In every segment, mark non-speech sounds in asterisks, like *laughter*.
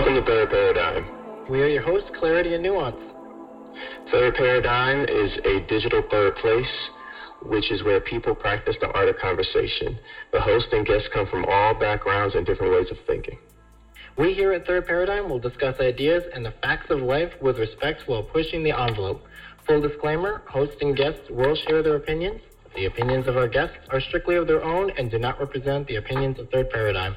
Welcome to Third Paradigm. We are your hosts, Clarity and Nuance. Third Paradigm is a digital third place, which is where people practice the art of conversation. The host and guests come from all backgrounds and different ways of thinking. We here at Third Paradigm will discuss ideas and the facts of life with respect while pushing the envelope. Full disclaimer, hosts and guests will share their opinions. The opinions of our guests are strictly of their own and do not represent the opinions of Third Paradigm.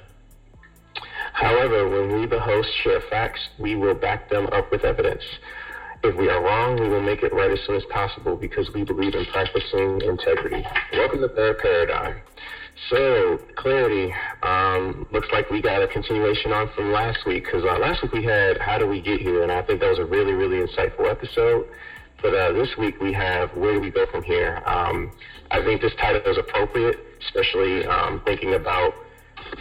However, when we, the hosts, share facts, we will back them up with evidence. If we are wrong, we will make it right as soon as possible because we believe in practicing integrity. Welcome to Third Paradigm. So, clarity. Um, looks like we got a continuation on from last week because uh, last week we had "How do we get here?" and I think that was a really, really insightful episode. But uh, this week we have "Where do we go from here?" Um, I think this title is appropriate, especially um, thinking about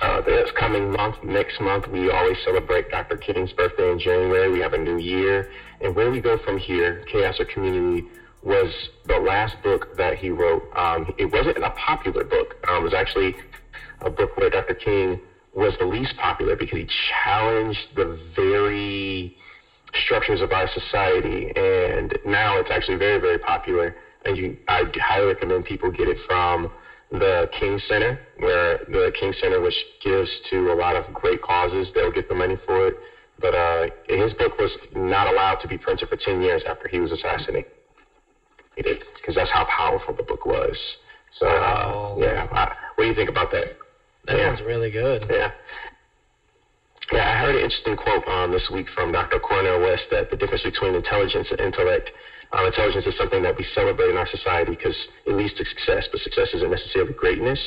uh, this coming month, next month, we always celebrate Dr. King's birthday in January. We have a new year. And where we go from here, Chaos or Community, was the last book that he wrote. Um, it wasn't a popular book. Um, it was actually a book where Dr. King was the least popular because he challenged the very structures of our society. And now it's actually very, very popular. And you, I highly recommend people get it from the King Center, where the King Center, which gives to a lot of great causes, they'll get the money for it. But uh, his book was not allowed to be printed for 10 years after he was assassinated, because that's how powerful the book was. So, uh, yeah, I, what do you think about that? That yeah. one's really good. Yeah. Yeah, I heard an interesting quote um, this week from Dr. Cornel West that the difference between intelligence and intellect um, intelligence is something that we celebrate in our society because it leads to success, but success isn't necessarily greatness,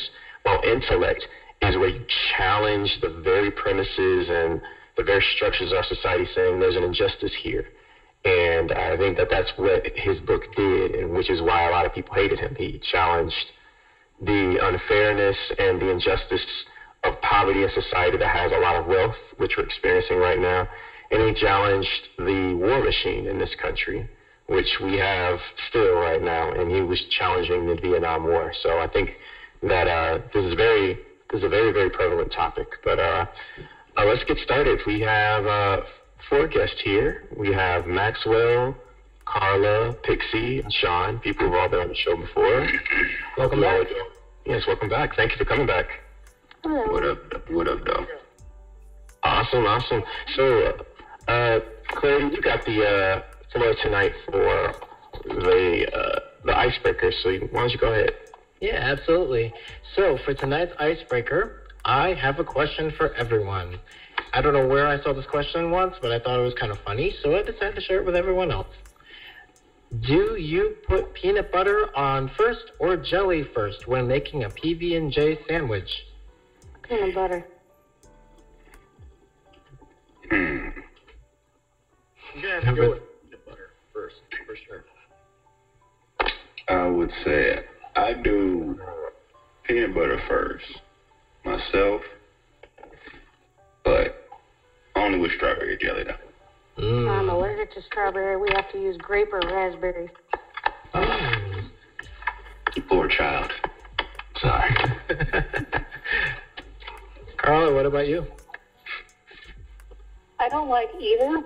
while intellect is where you challenge the very premises and the very structures of our society saying there's an injustice here. And I think that that's what his book did, and which is why a lot of people hated him. He challenged the unfairness and the injustice of poverty in society that has a lot of wealth, which we're experiencing right now. And he challenged the war machine in this country which we have still right now, and he was challenging the Vietnam War. So I think that uh, this is very this is a very very prevalent topic. But uh, uh, let's get started. We have uh, four guests here. We have Maxwell, Carla, Pixie, and Sean. People who've all been on the show before. Welcome back. Yes, welcome back. Thank you for coming back. Hello. What up? What up, though? Awesome, awesome. So, uh, Claire, you got the uh, floor tonight for the uh, the icebreaker. So why don't you go ahead? Yeah, absolutely. So for tonight's icebreaker, I have a question for everyone. I don't know where I saw this question once, but I thought it was kind of funny, so I decided to share it with everyone else. Do you put peanut butter on first or jelly first when making a PB and J sandwich? Peanut butter. Hmm. You guys have to go with peanut butter first, for sure. I would say I do peanut butter first myself, but only with strawberry jelly though. Mm. I'm allergic to strawberry. We have to use grape or raspberry. Mm. Poor child. Sorry. *laughs* Carla, what about you? I don't like either,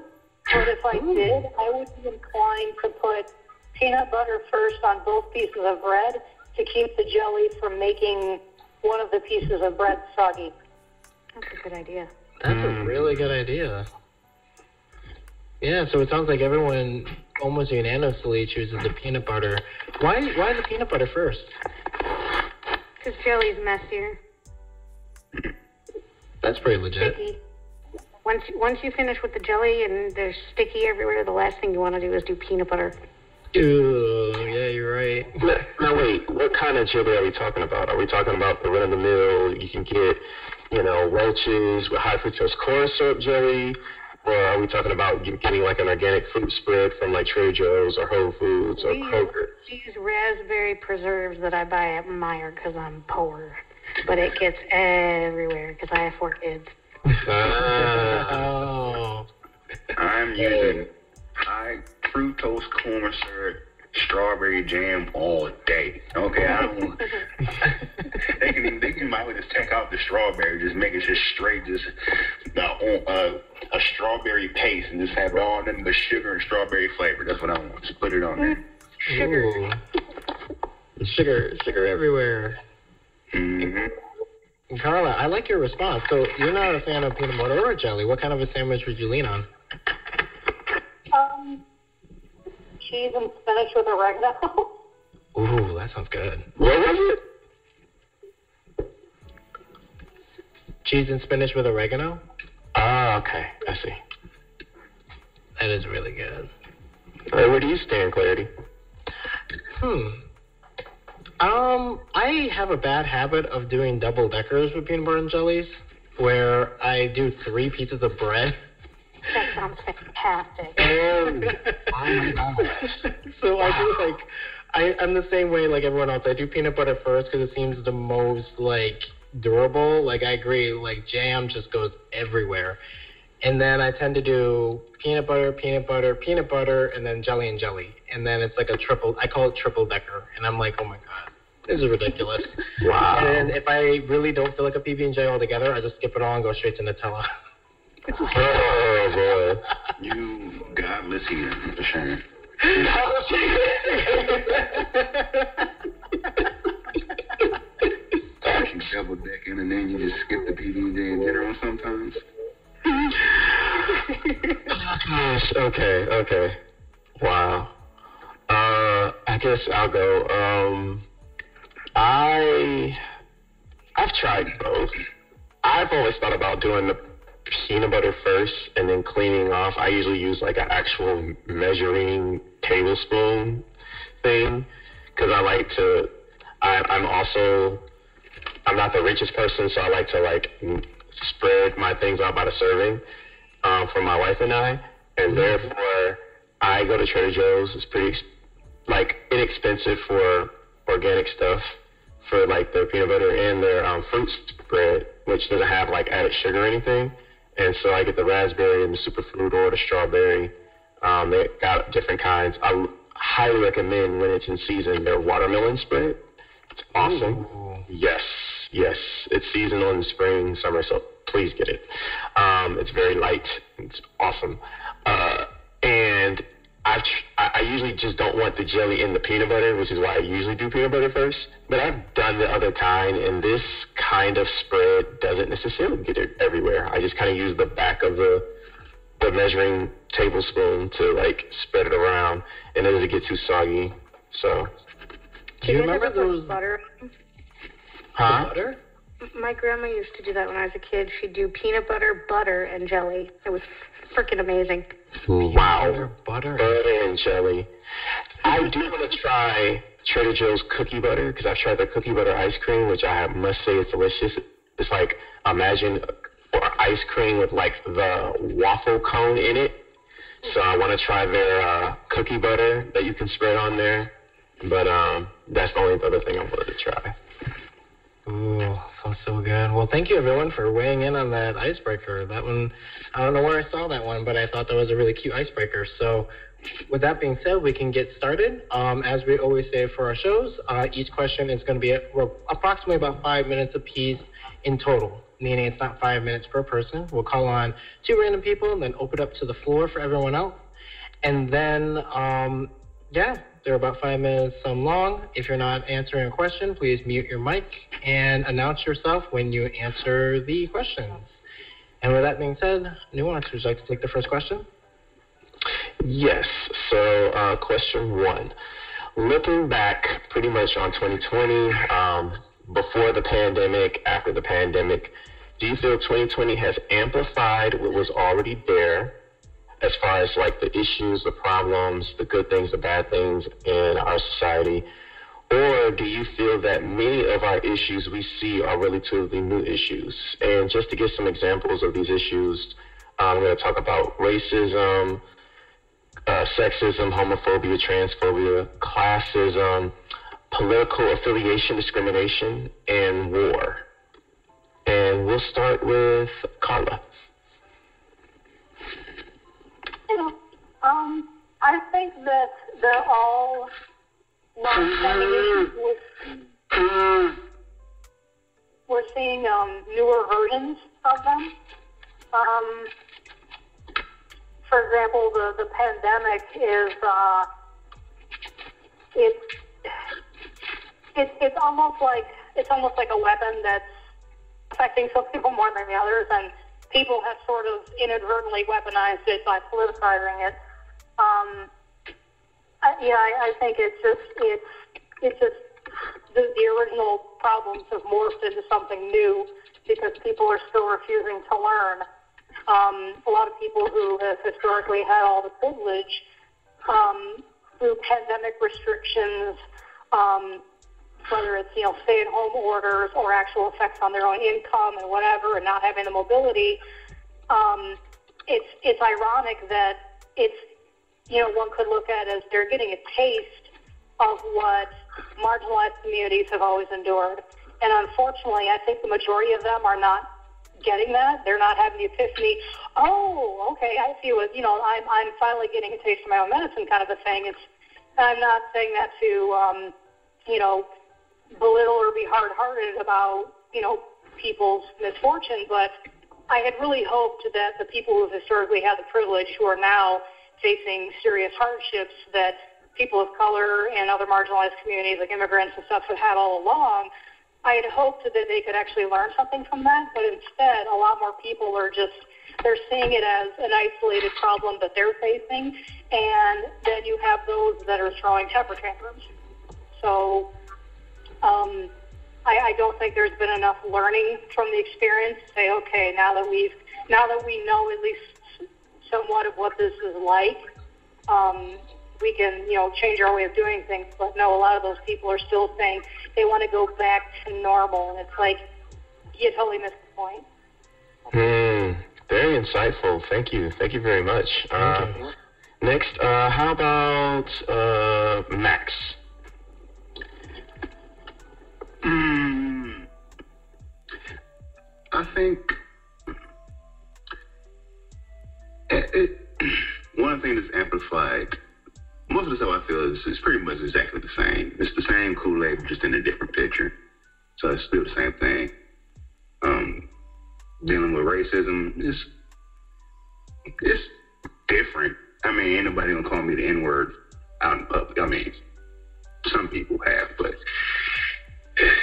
but if I did, I would be inclined to put peanut butter first on both pieces of bread to keep the jelly from making one of the pieces of bread soggy. That's a good idea. That's a mm. really good idea. Yeah, so it sounds like everyone almost unanimously chooses the peanut butter. Why? Why the peanut butter first? Because jelly's messier. That's pretty legit. Sticky. Once once you finish with the jelly and there's sticky everywhere, the last thing you want to do is do peanut butter. Ooh, yeah, you're right. now, now wait, what kind of jelly are we talking about? Are we talking about the run of the mill? You can get, you know, Welch's with high fructose corn syrup jelly, or are we talking about getting like an organic fruit spread from like Trader Joe's or Whole Foods or We use, Kroger? we use raspberry preserves that I buy at Meijer because I'm poor, but it gets everywhere because I have four kids. Oh. *laughs* I'm using high fructose corn syrup, strawberry jam all day. Okay, I don't. *laughs* they can they can might well just take out the strawberry, just make it just straight, just uh, uh, a strawberry paste and just have it all nothing but sugar and strawberry flavor. That's what I want. Just put it on there. Sugar. Ooh. Sugar, sugar everywhere. Mm-hmm. Carla, I like your response. So you're not a fan of peanut butter or jelly. What kind of a sandwich would you lean on? Um, cheese and spinach with oregano. *laughs* Ooh, that sounds good. What was it? Cheese and spinach with oregano? Ah, okay. I see. That is really good. All right, where do you stand, Clarity? Hmm. Um, I have a bad habit of doing double deckers with peanut butter and jellies, where I do three pieces of bread. That sounds fantastic. *laughs* Oh, my gosh. so I do like, I, I'm the same way like everyone else. I do peanut butter first because it seems the most like durable. Like I agree, like jam just goes everywhere. And then I tend to do peanut butter, peanut butter, peanut butter, and then jelly and jelly. And then it's like a triple. I call it triple decker. And I'm like, oh my god, this is ridiculous. *laughs* Wow. And if I really don't feel like a PB and J altogether, I just skip it all and go straight to Nutella. *laughs* Oh, boy. You godless heathen, for sure. *laughs* You double decking and then you just skip the PB and J in general sometimes. Gosh, okay, okay. Wow. Uh, I guess I'll go. Um, I, I've tried both. I've always thought about doing the peanut butter first and then cleaning off. I usually use like an actual measuring tablespoon thing because I like to. I, I'm also I'm not the richest person, so I like to like spread my things out by the serving um, for my wife and I, and therefore I go to Trader Joe's. It's pretty like inexpensive for organic stuff for like their peanut butter and their um, fruit spread, which doesn't have like added sugar or anything. And so I get the raspberry and the superfruit or the strawberry. Um, they got different kinds. I highly recommend when it's in season their watermelon spread. It's awesome. Ooh. Yes, yes. It's seasonal in spring, summer, so please get it. Um, it's very light. It's awesome. Uh, and I've, tr- I I usually just don't want the jelly in the peanut butter, which is why I usually do peanut butter first. But I've done the other kind, and this kind of spread doesn't necessarily get it everywhere. I just kind of use the back of the the measuring tablespoon to like spread it around, and it doesn't get too soggy. So, Do you guys remember ever those butter? huh? butter? My grandma used to do that when I was a kid. She'd do peanut butter, butter, and jelly. It was freaking amazing. Wow. Butter, butter. butter and jelly. I do want to try Trader Joe's cookie butter because I've tried their cookie butter ice cream, which I must say is delicious. It's like imagine or ice cream with like the waffle cone in it. So I want to try their uh, cookie butter that you can spread on there. But um, that's the only other thing I wanted to try. Ooh, so good. Well, thank you everyone for weighing in on that icebreaker. That one, I don't know where I saw that one, but I thought that was a really cute icebreaker. So, with that being said, we can get started. Um, as we always say for our shows, uh, each question is going to be approximately about five minutes apiece in total, meaning it's not five minutes per person. We'll call on two random people and then open up to the floor for everyone else. And then, um, yeah, they're about five minutes um, long. If you're not answering a question, please mute your mic and announce yourself when you answer the questions. And with that being said, Nuance, would you like to take the first question? Yes. So, uh, question one. Looking back pretty much on 2020, um, before the pandemic, after the pandemic, do you feel 2020 has amplified what was already there as far as like the issues, the problems, the good things, the bad things in our society? Or do you feel that many of our issues we see are relatively new issues? And just to give some examples of these issues, I'm going to talk about racism, uh, sexism, homophobia, transphobia, classism, political affiliation discrimination, and war. And we'll start with Carla. You know, um, I think that they're all long-standing. We're, we're seeing um, newer versions of them. Um, for example, the the pandemic is uh, it's it's it's almost like it's almost like a weapon that's affecting some people more than the others, and people have sort of inadvertently weaponized it by politicizing it. Um, I, yeah, I, I think it's just it's it's just the, the original problems have morphed into something new because people are still refusing to learn. Um, a lot of people who have historically had all the privilege um, through pandemic restrictions, um, whether it's you know stay-at-home orders or actual effects on their own income and whatever, and not having the mobility. Um, it's it's ironic that it's you know one could look at as they're getting a taste of what marginalized communities have always endured, and unfortunately, I think the majority of them are not getting that. They're not having the epiphany. Oh, okay, I see what you know. I'm I'm finally getting a taste of my own medicine, kind of a thing. It's I'm not saying that to um, you know belittle or be hard-hearted about you know people's misfortune, but I had really hoped that the people who have historically had the privilege, who are now facing serious hardships that people of color and other marginalized communities like immigrants and stuff have had all along, I had hoped that they could actually learn something from that. But instead, a lot more people are just they're seeing it as an isolated problem that they're facing, and then you have those that are throwing temper tantrums. So um, I, I don't think there's been enough learning from the experience to say, okay, now that we've now that we know at least somewhat of what this is like, um, we can you know change our way of doing things. But no, a lot of those people are still saying they want to go back to normal, and it's like you totally missed the point. Hmm. Very insightful. Thank you. Thank you very much. Uh, next, uh, how about uh, Max? Mm, I think it, *clears throat* it, one thing that's amplified. Most of the stuff I feel is, is pretty much exactly the same. It's the same Kool-Aid, just in a different picture. So it's still the same thing. Um, dealing with racism is it's different. I mean, anybody gonna call me the N word out in public. I mean, some people have, but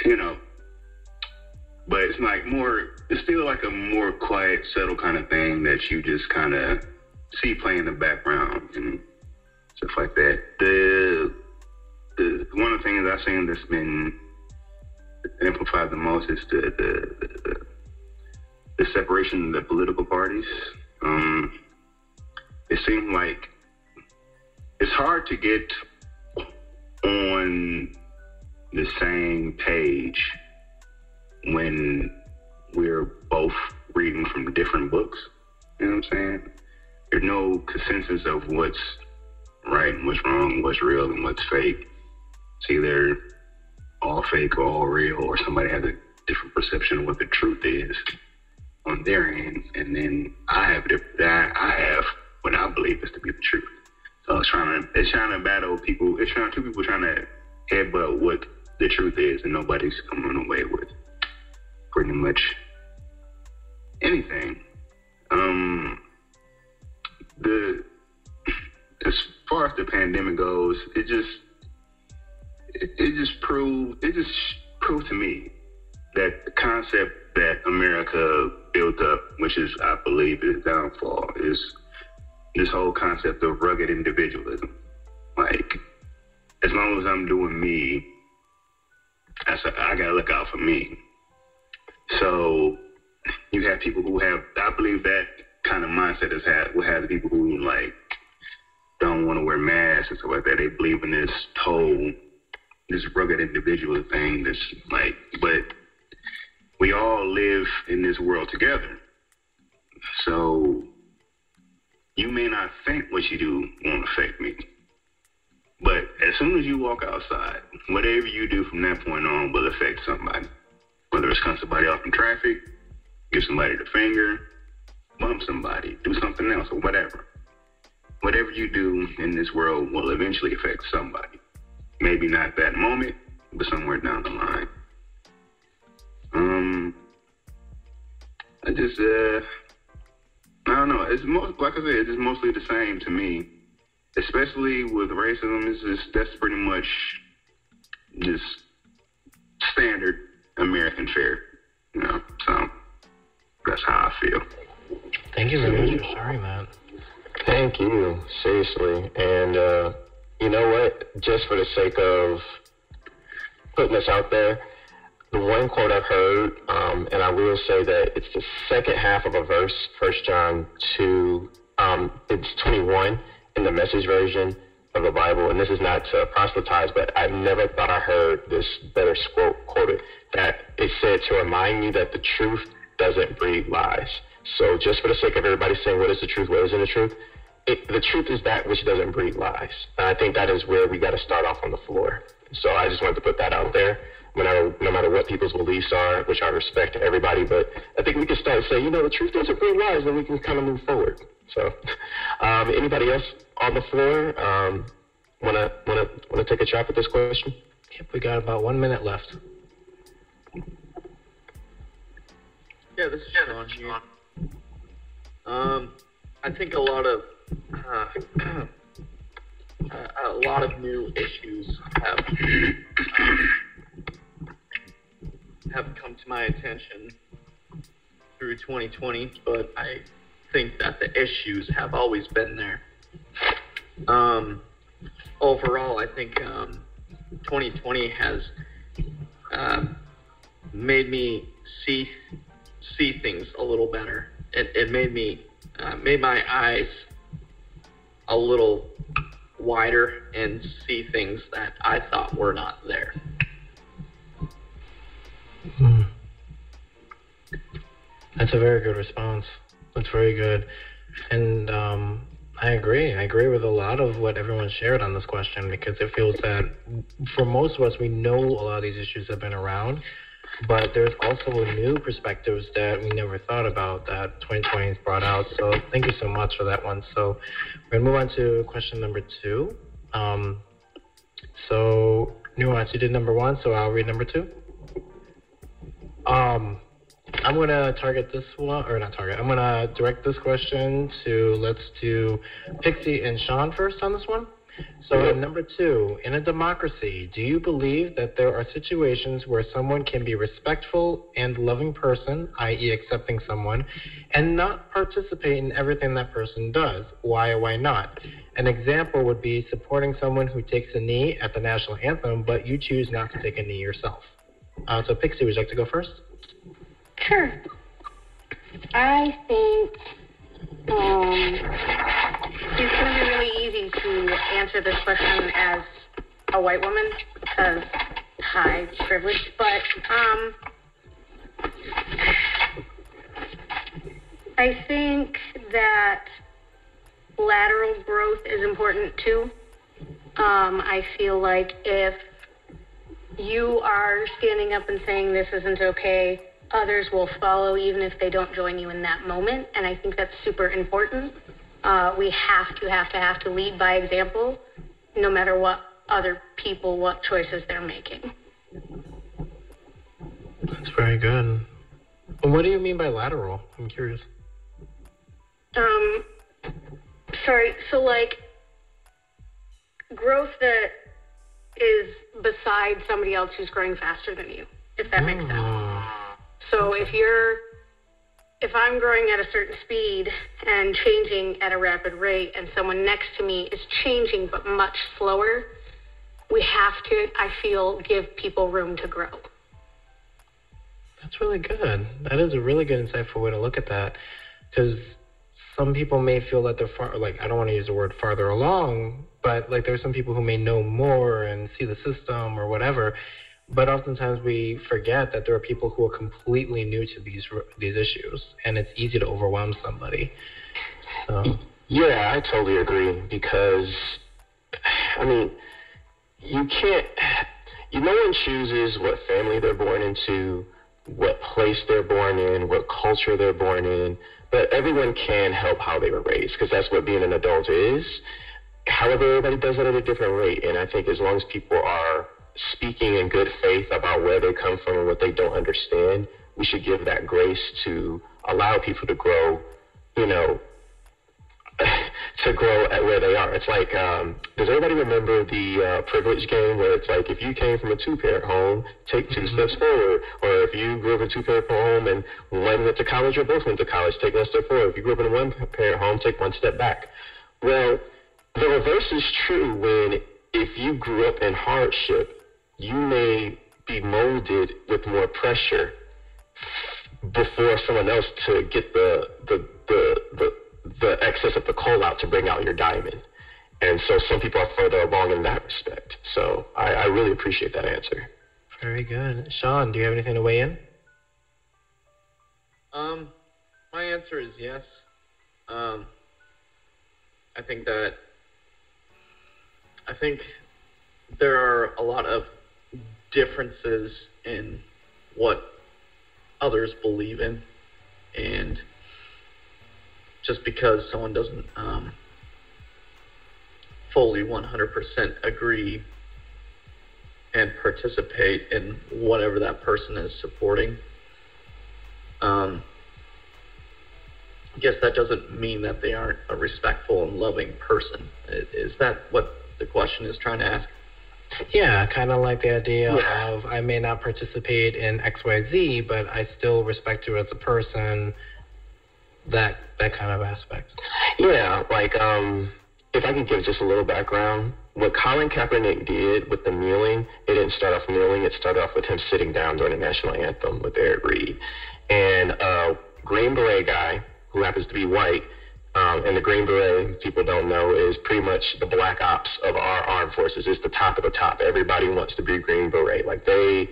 you know. But it's like more. It's still like a more quiet, subtle kind of thing that you just kind of see playing in the background and stuff like that. The, the one of the things I've seen that's been amplified the most is the the, the, the separation of the political parties. Um, it seems like it's hard to get on the same page when we're both reading from different books. You know what I'm saying? There's no consensus of what's right and what's wrong, what's real and what's fake. It's either all fake or all real, or somebody has a different perception of what the truth is on their end, and then I have that I have what I believe is to be the truth. So it's trying to it's trying to battle people. It's trying two people trying to headbutt what the truth is, and nobody's coming away with pretty much anything. Um, the as far as the pandemic goes, it just it, it just proved it just proved to me that the concept that America built up, which is I believe its downfall, is this whole concept of rugged individualism. Like, as long as I'm doing me, I gotta look out for me. So you have people who have, I believe that kind of mindset has had, will have the people who like don't want to wear masks and stuff like that. They believe in this whole, this rugged individual thing. This like, but we all live in this world together. So you may not think what you do won't affect me. But as soon as you walk outside, whatever you do from that point on will affect somebody. Whether it's cut somebody off in traffic, give somebody the finger, bump somebody, do something else, or whatever. Whatever you do in this world will eventually affect somebody. Maybe not that moment, but somewhere down the line. Um, I just, uh, I don't know. It's most like I said, it's mostly the same to me. Especially with racism, it's just that's pretty much just standard American fare. You know, so that's how I feel. Thank you very much for sharing that. Thank you, seriously. And uh, you know what? Just for the sake of putting this out there, the one quote I've heard, um, and I will say that it's the second half of a verse, First John two, um, it's twenty one in the Message version of the Bible, and this is not to proselytize, but I've never thought I heard this better quote quoted. That it said to remind you that the truth doesn't breed lies. So just for the sake of everybody saying what is the truth, what isn't the truth, it, the truth is that which doesn't breed lies. And I think that is where we got to start off on the floor. So I just wanted to put that out there. No matter, what people's beliefs are, which I respect everybody, but I think we can start to say, you know, the truth doesn't breed lies, and we can kind of move forward. So, um, anybody else on the floor um, wanna wanna wanna take a shot at this question? Yep, we got about one minute left. Yeah, this is Sean here. Um, I think a lot of uh, *clears throat* a lot of new issues have um, have come to my attention through 2020, but I think that the issues have always been there. Um, overall, I think um, 2020 has um, made me see see things a little better. It, it made me uh, made my eyes a little wider and see things that I thought were not there. Hmm. That's a very good response. That's very good. And um, I agree. I agree with a lot of what everyone shared on this question because it feels that for most of us, we know a lot of these issues have been around, but there's also new perspectives that we never thought about that 2020 has brought out. So thank you so much for that one. So we're going to move on to question number two. Um, so, Nuance, you did number one, so I'll read number two. Um, I'm going to target this one, or not target, I'm going to direct this question to, let's do Pixie and Sean first on this one. So, number two, in a democracy, do you believe that there are situations where someone can be respectful and loving person, i.e., accepting someone, and not participate in everything that person does? Why or why not? An example would be supporting someone who takes a knee at the national anthem, but you choose not to take a knee yourself. Uh, so, Pixie, would you like to go first? Sure. I think um, it's going to be really easy to answer this question as a white woman because high privilege, but um, I think that lateral growth is important too. Um, I feel like if you are standing up and saying this isn't okay, others will follow even if they don't join you in that moment. And I think that's super important. Uh, we have to, have to, have to lead by example, no matter what other people, what choices they're making. That's very good. And what do you mean by lateral? I'm curious. Um, sorry. So like growth that is beside somebody else who's growing faster than you, if that makes sense. So if you're if I'm growing at a certain speed and changing at a rapid rate and someone next to me is changing but much slower, we have to I feel give people room to grow. That's really good. That is a really good, insightful way to look at that. Because some people may feel that they're far, like, I don't want to use the word farther along, but like there's some people who may know more and see the system or whatever. But oftentimes we forget that there are people who are completely new to these these issues, and it's easy to overwhelm somebody. So. Yeah, I totally agree because, I mean, you can't. You no one chooses what family they're born into, what place they're born in, what culture they're born in, but everyone can help how they were raised because that's what being an adult is. However, everybody does it at a different rate, and I think as long as people are speaking in good faith about where they come from and what they don't understand, we should give that grace to allow people to grow you know, *sighs* to grow at where they are. It's like, um, does everybody remember the uh, privilege game where it's like if you came from a two-parent home, take 2 steps forward, or if you grew up in a two-parent home and one went to college or both went to college, take one step forward. If you grew up in a one-parent home, take one step back. Well, the reverse is true when if you grew up in hardship, you may be molded with more pressure before someone else to get the the the the, the excess of the coal out to bring out your diamond. And so some people are further along in that respect. So I, I really appreciate that answer. Very good. Sean, do you have anything to weigh in? Um, my answer is yes. Um, I think that I think there are a lot of differences in what others believe in, and just because someone doesn't um, fully 100% agree and participate in whatever that person is supporting, um, I guess that doesn't mean that they aren't a respectful and loving person. Is that what the question is trying to ask? Yeah, kind of like the idea Yeah. of I may not participate in X, Y, Z, but I still respect you as a person. That that kind of aspect. Yeah, like um, if I could give just a little background, what Colin Kaepernick did with the kneeling, it didn't start off kneeling. It started off with him sitting down during the national anthem with Eric Reid, and a Green Beret guy who happens to be white. Um, and the Green Beret, people don't know, is pretty much the black ops of our armed forces. It's the top of the top. Everybody wants to be Green Beret. Like they,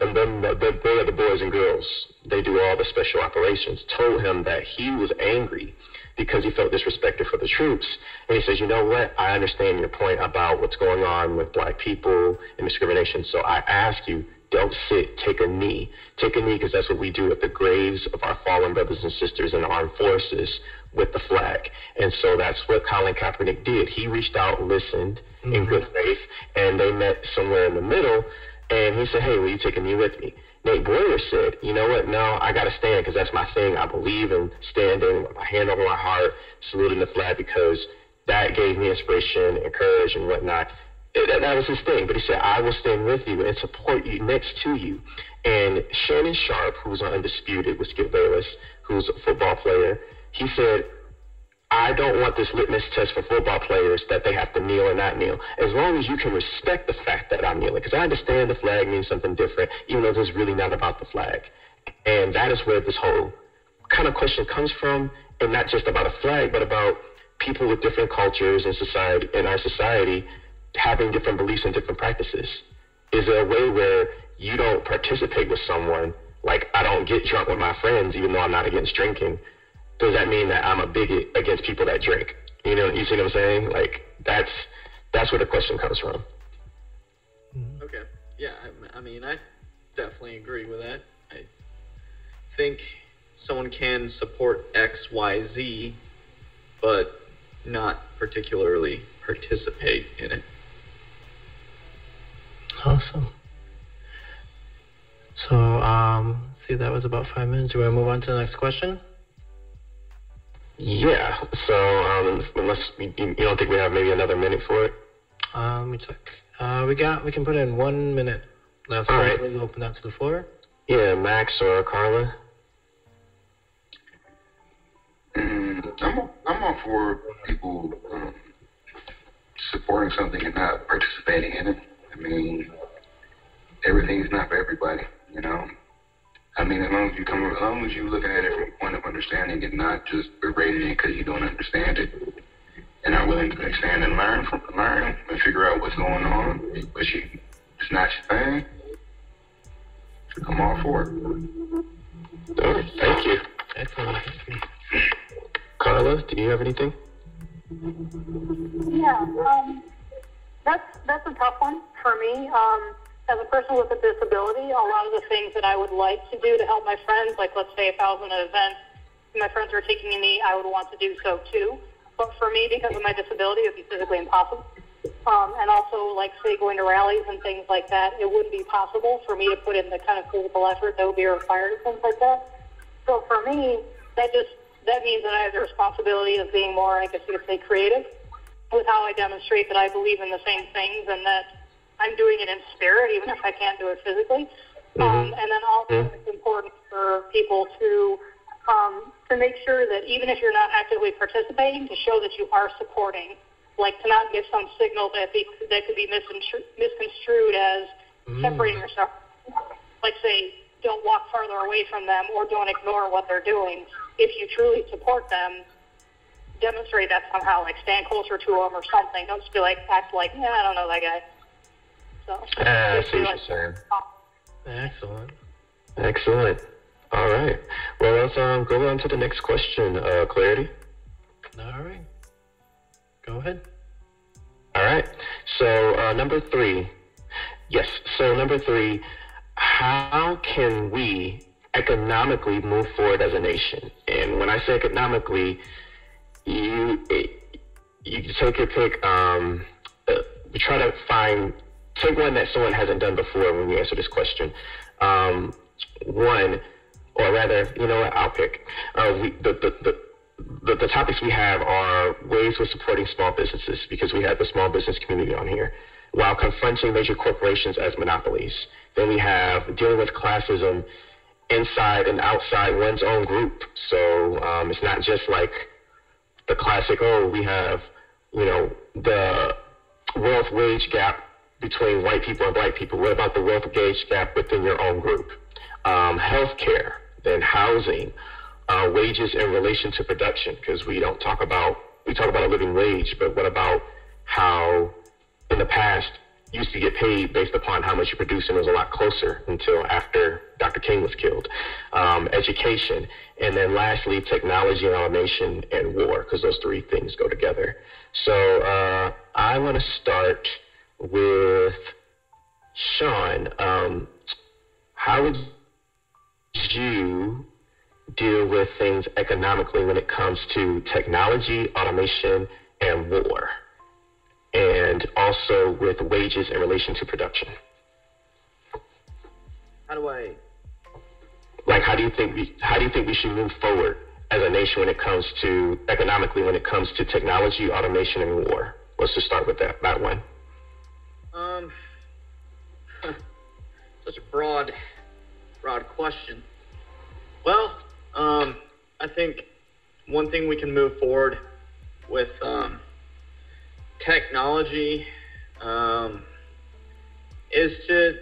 and then the, the, they are the boys and girls. They do all the special operations. Told him that he was angry because he felt disrespected for the troops. And he says, you know what? I understand your point about what's going on with black people and discrimination. So I ask you, don't sit, take a knee. Take a knee because that's what we do at the graves of our fallen brothers and sisters in the armed forces with the flag. And so that's what Colin Kaepernick did. He reached out, listened in mm-hmm. good faith, and they met somewhere in the middle. And he said, hey, will you take a knee with me? Nate Boyer said, you know what? No, I got to stand because that's my thing. I believe in standing with my hand over my heart, saluting the flag because that gave me inspiration and courage and whatnot. That, that was his thing. But he said, I will stand with you and support you next to you. And Shannon Sharpe, who's on Undisputed with Skip Bayless, who's a football player, he said, I don't want this litmus test for football players that they have to kneel or not kneel. As long as you can respect the fact that I'm kneeling, because I understand the flag means something different, even though this is really not about the flag. And that is where this whole kind of question comes from, and not just about a flag, but about people with different cultures in society, in our society, having different beliefs and different practices. Is there a way where you don't participate with someone, like I don't get drunk with my friends, even though I'm not against drinking? does that mean that I'm a bigot against people that drink? You know, you see what I'm saying? Like that's that's where the question comes from. Mm-hmm. Okay. Yeah, I, I mean, I definitely agree with that. I think someone can support X, Y, Z, but not particularly participate in it. Awesome. So, um, see, that was about five minutes. Do we want to move on to the next question? Yeah. So um, unless you, you don't think we have maybe another minute for it? Uh, let me check. Uh, we got. We can put in one minute left. All right. We'll open that to the floor. Yeah, Max or Carla. Mm, *clears throat* I'm all, I'm all for people um, supporting something and not participating in it. I mean, everything is not for everybody, you know. I mean, as long as you come, as long as you looking at it from a point of understanding and not just berating it because you don't understand it, and are willing to understand and learn from learn and figure out what's going on, but you it's not your thing. I'm all for it. Oh, thank you, Excellent. Thank you. Carla. Do you have anything? Yeah, um, that's that's a tough one for me. Um, as a person with a disability, a lot of the things that I would like to do to help my friends, like let's say if I was in an event, and my friends were taking a knee, I would want to do so too. But for me, because of my disability, it would be physically impossible. Um, and also, like say going to rallies and things like that, it wouldn't be possible for me to put in the kind of physical effort that would be required and things like that. So for me, that just that means that I have the responsibility of being more, I guess you could say, creative with how I demonstrate that I believe in the same things and that I'm doing it in spirit, even if I can't do it physically. Mm-hmm. Um, and then also, it's important for people to um, to make sure that even if you're not actively participating, to show that you are supporting, like to not give some signal that be, that could be misconstru- misconstrued as separating yourself. Like say, don't walk farther away from them or don't ignore what they're doing. If you truly support them, demonstrate that somehow, like stand closer to them or something. Don't just be like act like, yeah, I don't know that guy. So Ah, I see what like, you're saying. Excellent. Excellent. All right. Well, let's um, go on to the next question, uh, Clarity. All right. Go ahead. All right. So, uh, number three. Yes. So, number three, how can we economically move forward as a nation? And when I say economically, you it, you take your pick. Um, uh, we try to find take one that someone hasn't done before when you answer this question. Um, one, or rather, you know what? I'll pick. Uh, we, the, the, the the, the topics we have are ways of supporting small businesses because we have the small business community on here while confronting major corporations as monopolies. Then we have dealing with classism inside and outside one's own group. So um, it's not just like the classic, oh, we have, you know, the wealth wage gap between white people and black people. What about the wealth wage gap within your own group? Um, healthcare, then housing, uh, wages in relation to production, because we don't talk about, we talk about a living wage, but what about how in the past you used to get paid based upon how much you produce and it was a lot closer until after Dr. King was killed. Um, education, and then lastly, technology and automation and war, because those three things go together. So uh, I want to start with Sean. Um, how would you deal with things economically when it comes to technology, automation, and war? And also with wages in relation to production. How do I? Like, how do you think we, how do you think we should move forward as a nation when it comes to economically, when it comes to technology, automation, and war? Let's just start with that, that one. Um, *laughs* such a broad, broad question. Well, um, I think one thing we can move forward with um, technology um, is to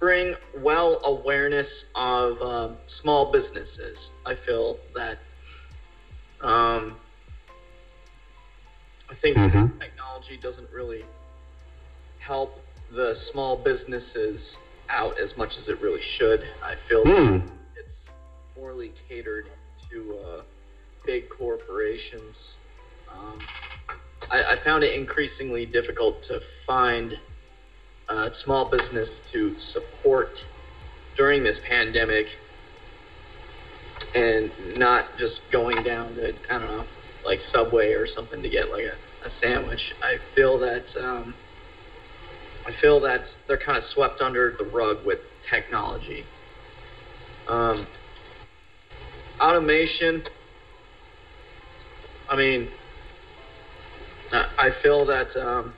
bring well awareness of um, small businesses. I feel that um, I think Mhm. technology doesn't really help the small businesses out as much as it really should. I feel Hmm. it's poorly catered to uh, big corporations. Um, I, I found it increasingly difficult to find uh, small business to support during this pandemic and not just going down to, I don't know, like Subway or something to get like a, a sandwich. I feel that um, I feel that they're kind of swept under the rug with technology. Um, automation. I mean, I feel that um,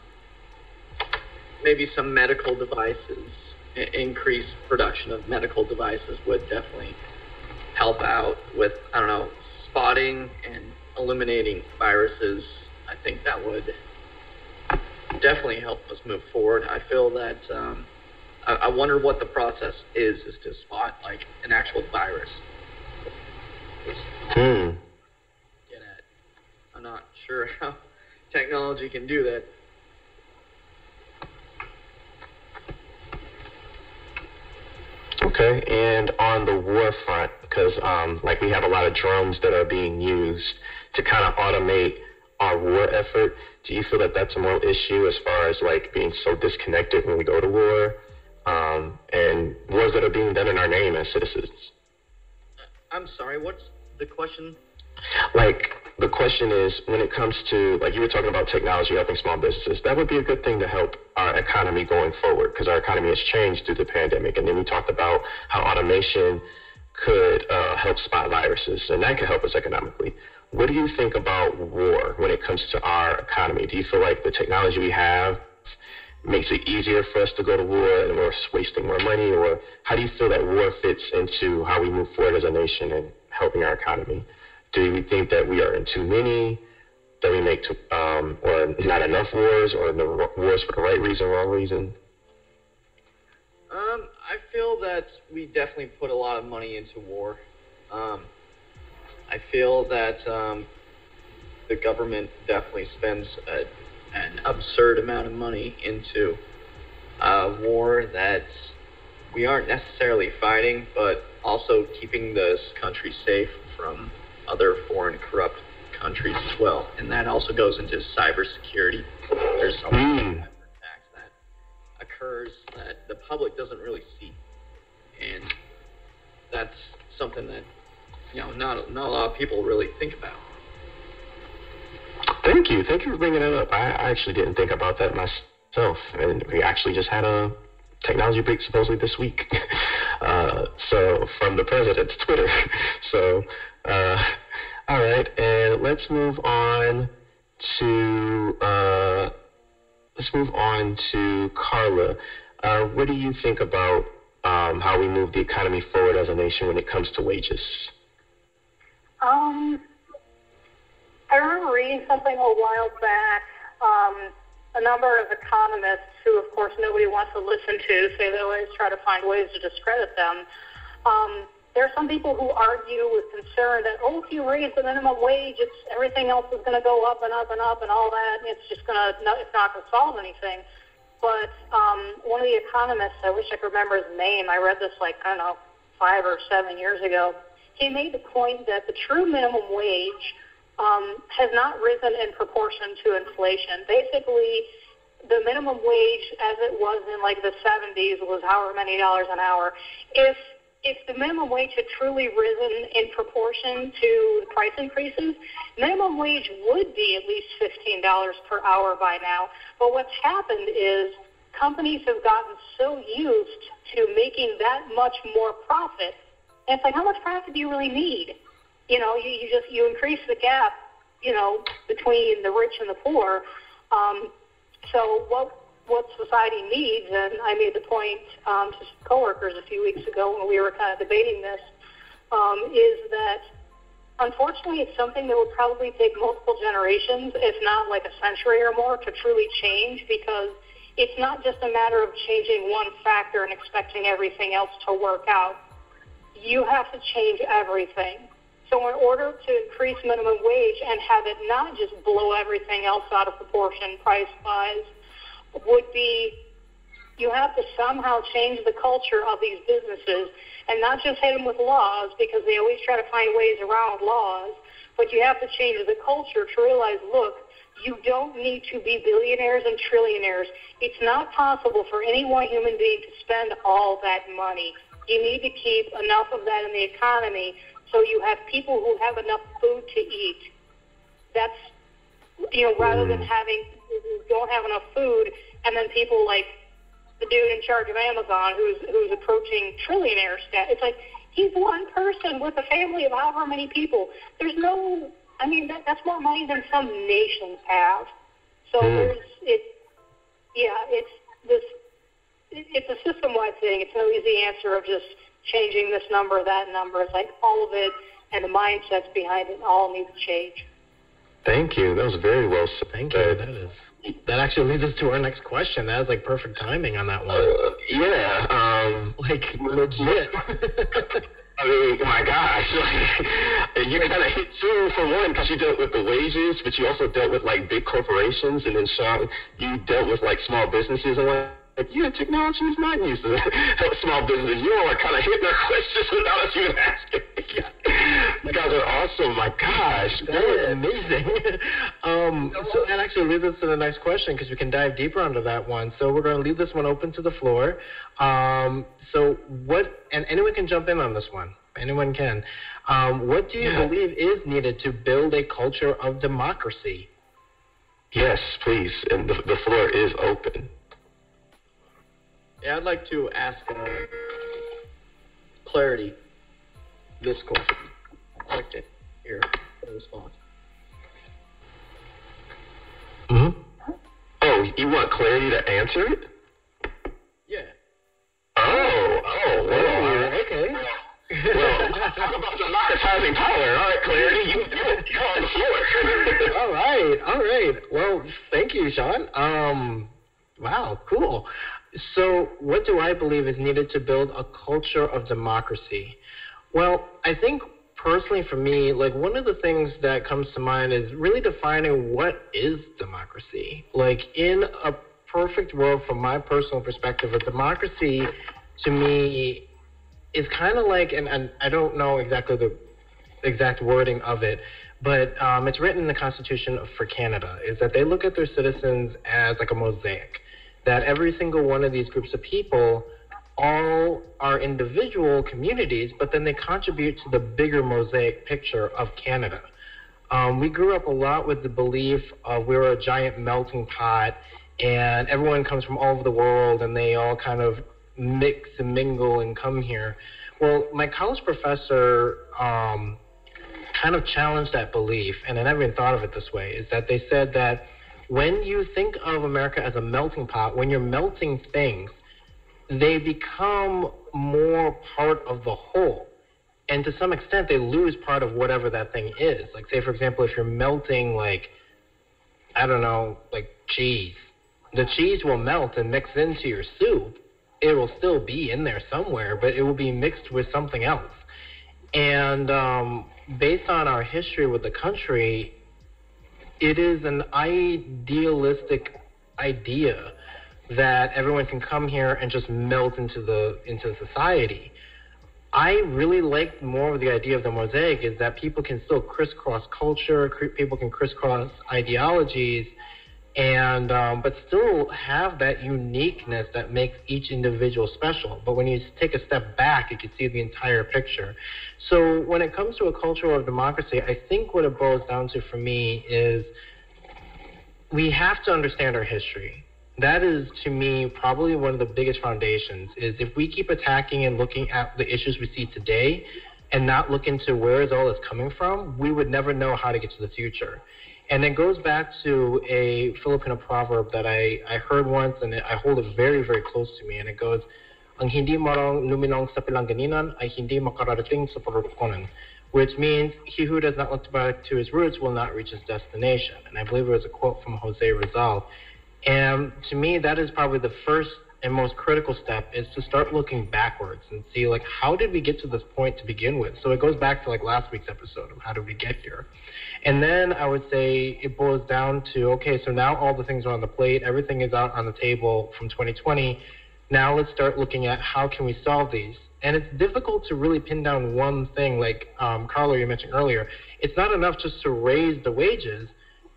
maybe some medical devices, increased production of medical devices would definitely help out with, I don't know, spotting and eliminating viruses. I think that would definitely help us move forward. I feel that um, I, I wonder what the process is, is to spot like an actual virus. Hmm. I'm not sure *laughs* how technology can do that. Okay, and on the war front, because um, like we have a lot of drones that are being used to kind of automate our war effort. Do you feel that that's a moral issue as far as like being so disconnected when we go to war, um, and wars that are being done in our name as citizens? I'm sorry. What's the question? Like the question is, when it comes to like you were talking about technology helping small businesses, that would be a good thing to help our economy going forward because our economy has changed through the pandemic. And then we talked about how automation could uh, help spot viruses, and that could help us economically. What do you think about war when it comes to our economy? Do you feel like the technology we have makes it easier for us to go to war and we're wasting more money, or how do you feel that war fits into how we move forward as a nation and helping our economy? Do we think that we are in too many? That we make, too, um, or not enough wars, or the wars for the right reason, or wrong reason? Um, I feel that we definitely put a lot of money into war. Um, I feel that um, the government definitely spends a, an absurd amount of money into a war that we aren't necessarily fighting, but also keeping this country safe from other foreign corrupt countries as well. And that also goes into cybersecurity. There's a lot of attacks that occurs that the public doesn't really see. And that's something that you know not not a lot of people really think about. Thank you. Thank you for bringing that up. I, I actually didn't think about that myself. And we actually just had a technology break supposedly this week. *laughs* Uh, so from the president's *laughs* Twitter. So, uh, all right. And let's move on to, uh, let's move on to Carla. Uh, what do you think about um, how we move the economy forward as a nation when it comes to wages? Um, I remember reading something a while back. Um, a number of economists, who of course nobody wants to listen to, say they always try to find ways to discredit them. Um, there are some people who argue with concern that, oh, if you raise the minimum wage, it's everything else is going to go up and up and up and all that. And it's just going to, it's not going to solve anything. But um, one of the economists, I wish I could remember his name. I read this like I don't know five or seven years ago. He made the point that the true minimum wage um, has not risen in proportion to inflation. Basically, the minimum wage, as it was in like the 70s, was however many dollars an hour. If if the minimum wage had truly risen in proportion to price increases, minimum wage would be at least $15 per hour by now. But what's happened is companies have gotten so used to making that much more profit. And it's like, how much profit do you really need? You know, you, you just you increase the gap, you know, between the rich and the poor. Um, so what what society needs, and I made the point um, to some coworkers a few weeks ago when we were kind of debating this, um, is that unfortunately it's something that would probably take multiple generations, if not like a century or more, to truly change because it's not just a matter of changing one factor and expecting everything else to work out. You have to change everything. So in order to increase minimum wage and have it not just blow everything else out of proportion price-wise, would be you have to somehow change the culture of these businesses and not just hit them with laws because they always try to find ways around laws, but you have to change the culture to realize, look, you don't need to be billionaires and trillionaires. It's not possible for any one human being to spend all that money. You need to keep enough of that in the economy so you have people who have enough food to eat. That's, you know, rather than having who don't have enough food, and then people like the dude in charge of Amazon who's who's approaching trillionaire status. It's like he's one person with a family of however many people. There's no, I mean, that, that's more money than some nations have. So Mm. there's it, yeah, it's this. It- It's a system-wide thing. It's no easy answer of just changing this number, that number. It's like all of it and the mindsets behind it all need to change. Thank you. That was very well said. Thank you. That is. That actually leads us to our next question. That was like perfect timing on that one. Uh, yeah. Um, Like legit. *laughs* I mean, my gosh, *laughs* like, you kind of hit two for one because you dealt with the wages, but you also dealt with like big corporations, and then Sean, you dealt with like small businesses and what. Like, yeah, technology is not used to help small businesses. You all are kind of hitting our *laughs* questions without us even asking. *laughs* you guys are awesome. My gosh, That was amazing. *laughs* um, so that actually leads us to the next question because we can dive deeper into that one. So we're going to leave this one open to the floor. Um, so what, and anyone can jump in on this one. Anyone can. Um, what do you Yeah. believe is needed to build a culture of democracy? Yes, please. And the, the floor is open. Yeah, I'd like to ask uh, clarity. this question. I'd like to hear response. hmm Oh, you want clarity to answer it? Yeah. Oh, oh, well, okay. well, talk about democratizing power. All right, clarity, you, you're on the floor. *laughs* all right, all right. Well, thank you, Sean. Um, wow, cool. So, what do I believe is needed to build a culture of democracy? Well, I think personally for me, like one of the things that comes to mind is really defining what is democracy. Like in a perfect world, from my personal perspective, a democracy to me is kind of like, and, and I don't know exactly the exact wording of it, but um, it's written in the Constitution for Canada, is that they look at their citizens as like a mosaic, that every single one of these groups of people all are individual communities, but then they contribute to the bigger mosaic picture of Canada. Um, we grew up a lot with the belief of we were a giant melting pot and everyone comes from all over the world and they all kind of mix and mingle and come here. Well, my college professor um, kind of challenged that belief, and I never even thought of it this way, is that they said that when you think of America as a melting pot, when you're melting things, they become more part of the whole. And to some extent, they lose part of whatever that thing is. Like, say, for example, if you're melting, like, I don't know, like cheese, the cheese will melt and mix into your soup. It will still be in there somewhere, but it will be mixed with something else. And um, based on our history with the country, it is an idealistic idea that everyone can come here and just melt into the into society. I really like more of the idea of the mosaic is that people can still crisscross culture, people can crisscross ideologies, and um, but still have that uniqueness that makes each individual special. But when you take a step back, you can see the entire picture. So when it comes to a culture of democracy, I think what it boils down to for me is we have to understand our history that is to me probably one of the biggest foundations is if we keep attacking and looking at the issues we see today and not look into where is all this coming from we would never know how to get to the future and it goes back to a filipino proverb that i, I heard once and i hold it very very close to me and it goes ang hindi marang luminong sa pinanggalingan ay hindi makararating sa pagkukunan which means he who does not look back to his roots will not reach his destination and i believe it was a quote from jose rizal and to me, that is probably the first and most critical step is to start looking backwards and see like how did we get to this point to begin with. So it goes back to like last week's episode of how did we get here. And then I would say it boils down to okay, so now all the things are on the plate, everything is out on the table from 2020. Now let's start looking at how can we solve these. And it's difficult to really pin down one thing, like um, Carlo you mentioned earlier. It's not enough just to raise the wages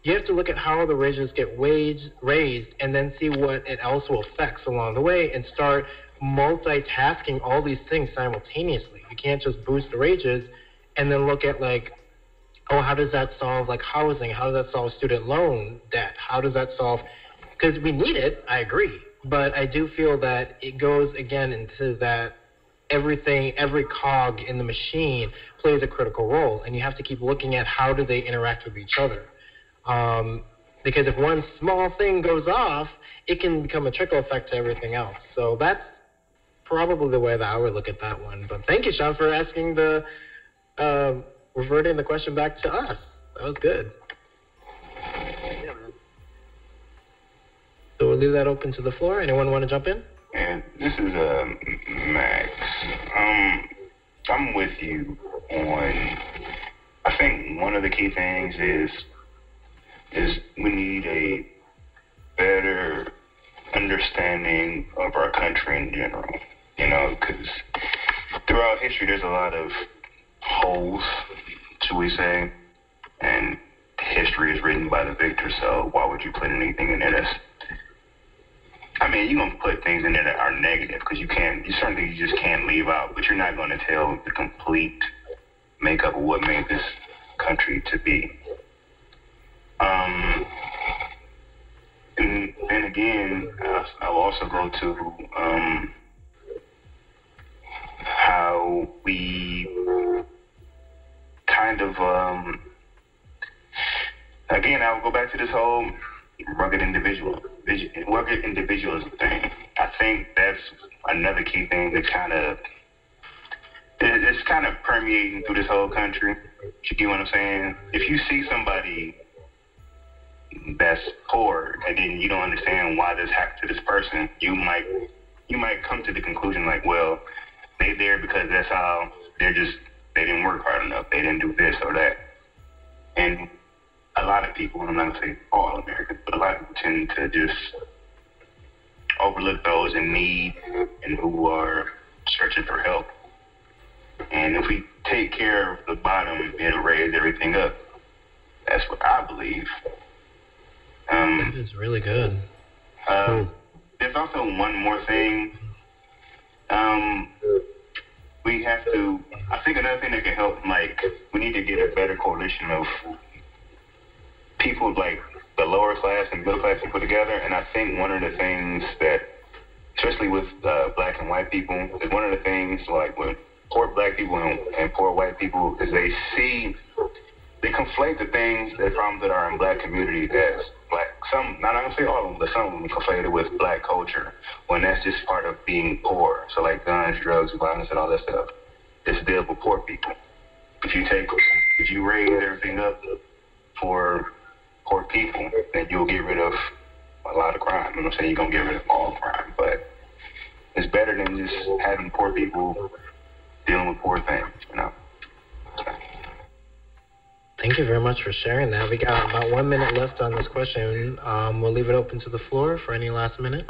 you have to look at how the wages get wage, raised and then see what it also affects along the way and start multitasking all these things simultaneously. You can't just boost the wages and then look at like, oh, how does that solve like housing? How does that solve student loan debt? How does that solve? Because we need it, I agree, but I do feel that it goes again into that everything, every cog in the machine plays a critical role, and you have to keep looking at how do they interact with each other. Um, because if one small thing goes off, it can become a trickle effect to everything else. So that's probably the way that I would look at that one. But thank you, Sean, for asking the uh, reverting the question back to us. That was good. Yeah. So we'll leave that open to the floor. Anyone want to jump in? And this is uh, Max. Um, I'm with you on. I think one of the key things is is we need a better understanding of our country in general. You know, because throughout history, there's a lot of holes, should we say, and history is written by the victor. So why would you put anything in it? I mean, you're gonna put things in there that are negative because you can't. You certain things you just can't leave out, but you're not to tell the complete makeup of what made this country to be. Um, and then again, uh, I'll also go to um, how we kind of um, again, I will go back to this whole rugged individual, rugged individualism thing. I think that's another key thing that's kind of it's kind of permeating through this whole country. You get what I'm saying? If you see somebody that's poor and then you don't understand why this happened to this person, you might you might come to the conclusion like, well, they're there because that's how they're just they didn't work hard enough, they didn't do this or that. And a lot of people, and I'm not gonna say all Americans, but a lot of people tend to just overlook those in need and who are searching for help. And if we take care of the bottom, it'll raise everything up. That's what I believe. Um, is really good. Uh, there's also one more thing. Um, we have to. I think another thing that can help, like, we need to get a better coalition of people like the lower class and middle class people together. And I think one of the things that, especially with uh, black and white people, is one of the things like with poor black people and, and poor white people is they see they conflate the things, the problems that are in black communities as black. Some, not gonna say all of them, but some of them conflated with black culture when that's just part of being poor. So like guns, drugs, violence, and all that stuff. It's deal with poor people. If you take, if you raise everything up for poor people, then you'll get rid of a lot of crime. You know what I'm not saying you're gonna get rid of all crime, but it's better than just having poor people dealing with poor things, you know. Thank you very much for sharing that. We got about one minute left on this question. Um, we'll leave it open to the floor for any last minute.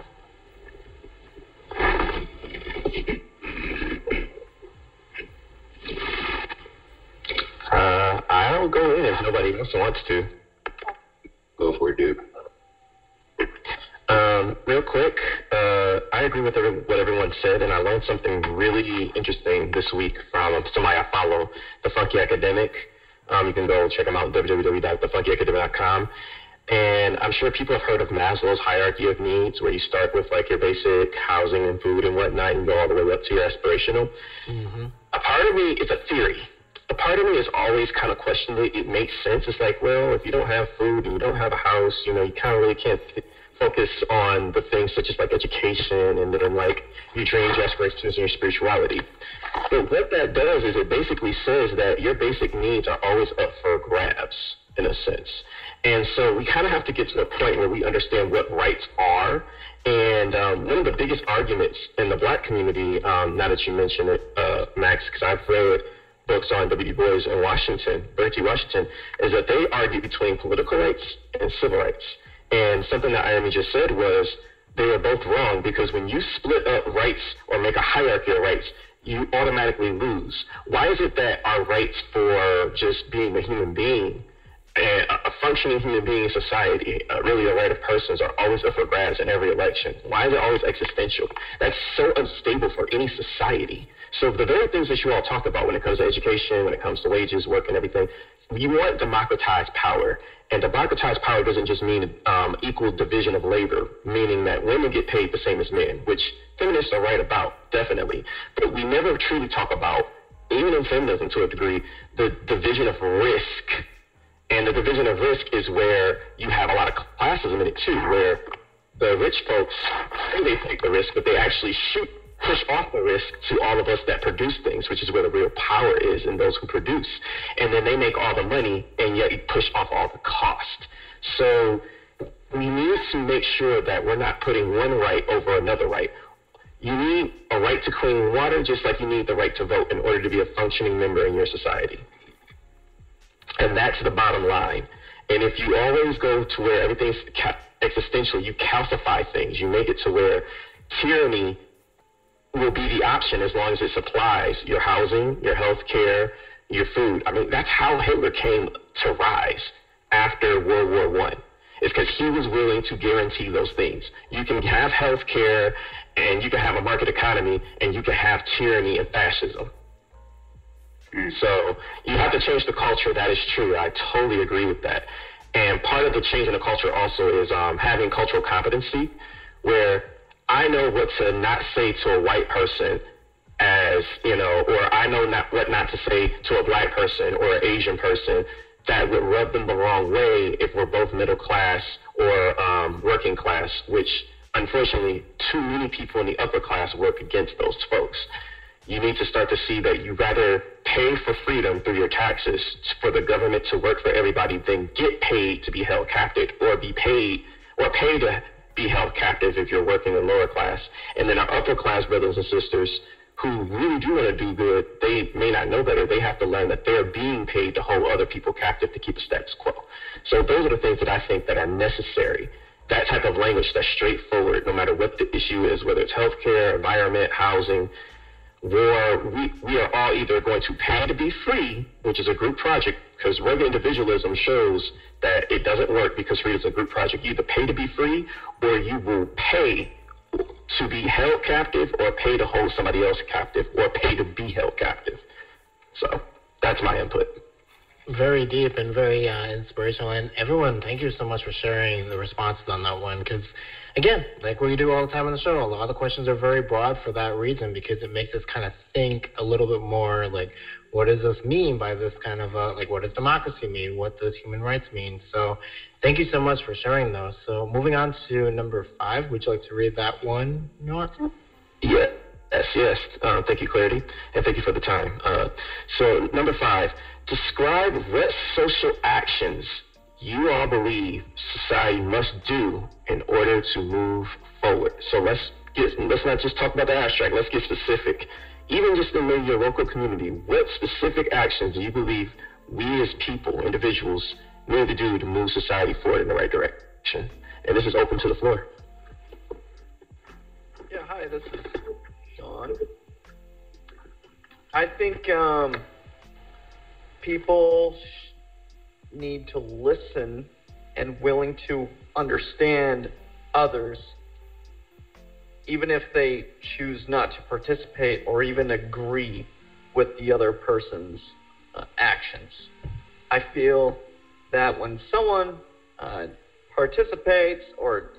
Uh, I'll go in if nobody else wants to. Go for it, dude. Um, real quick, uh, I agree with every, what everyone said, and I learned something really interesting this week from somebody I follow, the Funky Academic. Um, you can go check them out at www.thefunkyacademic.com. And I'm sure people have heard of Maslow's hierarchy of needs, where you start with like your basic housing and food and whatnot, and go all the way up to your aspirational. Mm-hmm. A part of me, is a theory. A part of me is always kind of questioning it. It makes sense. It's like, well, if you don't have food and you don't have a house, you know, you kind of really can't th- focus on the things such as like education and then like your dreams, aspirations, and your spirituality. But what that does is it basically says that your basic needs are always up for grabs in a sense. And so we kind of have to get to the point where we understand what rights are. And um, one of the biggest arguments in the black community, um, now that you mention it, uh, Max, because I've read books on W. Du Bois and Washington, T. Washington, is that they argue between political rights and civil rights. And something that Irony just said was they are both wrong because when you split up rights or make a hierarchy of rights, you automatically lose. Why is it that our rights for just being a human being a functioning human being in society, uh, really a right of persons, are always up for grabs in every election? Why is it always existential? That's so unstable for any society. So the very things that you all talk about when it comes to education, when it comes to wages, work, and everything, you want democratized power. And democratized power doesn't just mean um, equal division of labor, meaning that women get paid the same as men, which feminists are right about, definitely. But we never truly talk about, even in feminism to a degree, the division of risk. And the division of risk is where you have a lot of classism in it too, where the rich folks say they take the risk, but they actually shoot push off the risk to all of us that produce things, which is where the real power is in those who produce. And then they make all the money and yet you push off all the cost. So we need to make sure that we're not putting one right over another right. You need a right to clean water just like you need the right to vote in order to be a functioning member in your society. And that's the bottom line. And if you always go to where everything's ca- existential, you calcify things. You make it to where tyranny will be the option as long as it supplies your housing, your health care, your food. I mean, that's how Hitler came to rise after World War One. It's because he was willing to guarantee those things. You can have health care and you can have a market economy and you can have tyranny and fascism. So you have to change the culture. That is true. I totally agree with that. And part of the change in the culture also is um, having cultural competency, where I know what to not say to a white person as, you know, or I know not what not to say to a black person or an Asian person that would rub them the wrong way if we're both middle class or um, working class, which unfortunately too many people in the upper class work against those folks. You need to start to see that you rather pay for freedom through your taxes for the government to work for everybody than get paid to be held captive or be paid or pay to be held captive if you're working in lower class. And then our upper class brothers and sisters who really do want to do good, they may not know better. They have to learn that they're being paid to hold other people captive to keep a status quo. So those are the things that I think that are necessary. That type of language that's straightforward, no matter what the issue is, whether it's healthcare, environment, housing, war, we, we are all either going to pay to be free, which is a group project, because regular individualism shows that it doesn't work because freedom is a group project. You either pay to be free or you will pay to be held captive or pay to hold somebody else captive or pay to be held captive. So that's my input. Very deep and very uh, inspirational. And everyone, thank you so much for sharing the responses on that one. Because, again, like we do all the time on the show, a lot of the questions are very broad for that reason because it makes us kind of think a little bit more like, what does this mean by this kind of, uh, like, what does democracy mean? What does human rights mean? So, thank you so much for sharing those. So, moving on to number five, would you like to read that one, Norton? Yeah. Yes, yes. Uh, thank you, Clarity, and thank you for the time. Uh, so, number five, describe what social actions you all believe society must do in order to move forward. So let's get let's not just talk about the abstract. Let's get specific even just in your local community, what specific actions do you believe we as people, individuals, need to do to move society forward in the right direction? And this is open to the floor. Yeah, hi, this is John. I think um, people need to listen and willing to understand others even if they choose not to participate or even agree with the other person's uh, actions. I feel that when someone uh, participates or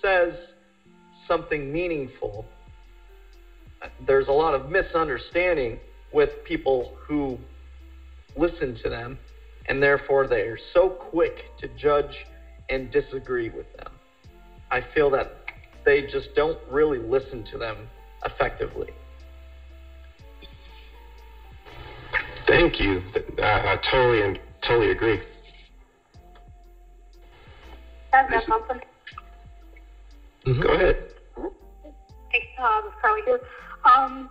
says something meaningful, there's a lot of misunderstanding with people who listen to them, and therefore they are so quick to judge and disagree with them. I feel that they just don't really listen to them effectively. Thank you. I, I totally and totally agree. I've got something. Mm-hmm. Go ahead. Hey, uh, this is Carly here. Um,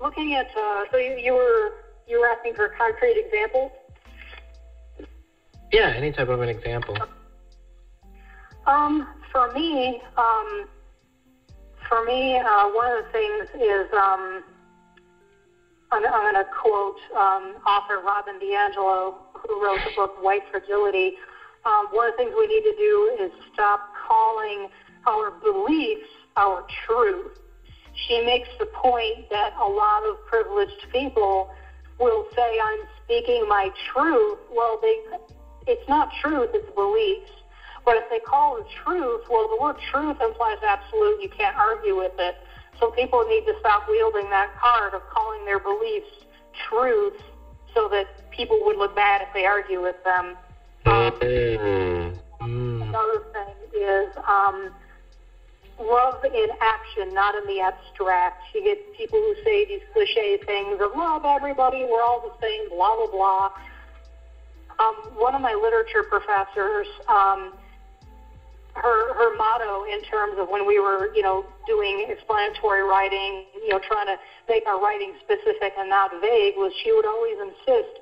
looking at uh, so you, you were you were asking for concrete examples. Yeah, any type of an example. Um, for me, um, for me, uh, one of the things is um, I'm, I'm going to quote um, author Robin DiAngelo, who wrote the book White Fragility. Um, one of the things we need to do is stop calling our beliefs our truth. She makes the point that a lot of privileged people will say, I'm speaking my truth. Well, they, it's not truth, it's beliefs. But if they call it truth, well, the word truth implies absolute. You can't argue with it. So people need to stop wielding that card of calling their beliefs truth so that people would look bad if they argue with them. Um, mm-hmm. Another thing is um, love in action, not in the abstract. You get people who say these cliche things of love everybody, we're all the same, blah, blah, blah. Um, one of my literature professors, um, her her motto in terms of when we were you know doing explanatory writing you know trying to make our writing specific and not vague was she would always insist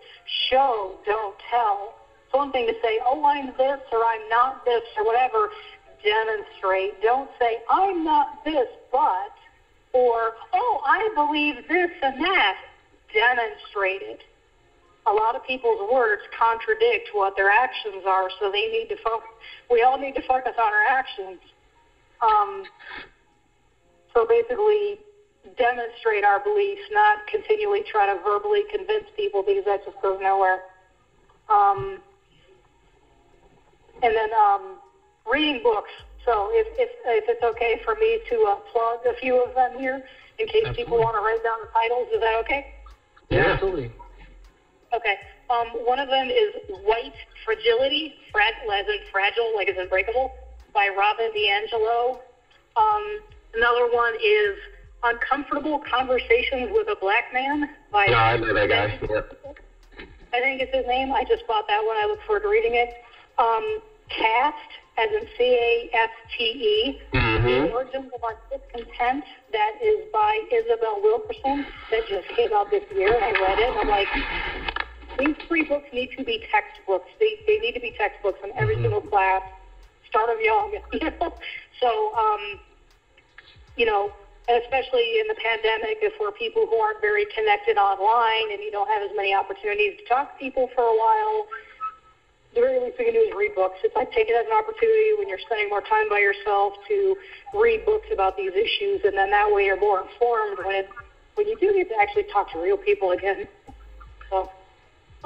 show don't tell. It's one thing to say oh i'm this or i'm not this or whatever. Demonstrate. Don't say i'm not this but or oh i believe this and that. Demonstrate it a lot of people's words contradict what their actions are, so they need to focus. We all need to focus on our actions. Um, so basically, demonstrate our beliefs, not continually try to verbally convince people because that just goes nowhere. Um, and then um, reading books. So if, if, if it's okay for me to uh, plug a few of them here in case people want to write down the titles, is that okay? Yeah, absolutely. Okay. Um, one of them is White Fragility, frag- as in fragile, like as in breakable, by Robin DiAngelo. Um, another one is Uncomfortable Conversations with a Black Man by. No, I know that guy. I think it's his name. I just bought that one. I look forward to reading it. Um, Caste, as in C A S T E. The Mm-hmm. Origins of Our Discontent. That is by Isabel Wilkerson. That just came out this year. I read it. I'm like, these three books need to be textbooks. They, they need to be textbooks in every single class. Start them young. *laughs* You know? So, um, you know, especially in the pandemic, if we're people who aren't very connected online and you don't have as many opportunities to talk to people for a while, the very least we can do is read books. It's like take it as an opportunity when you're spending more time by yourself to read books about these issues, and then that way you're more informed when it, when you do get to actually talk to real people again. So,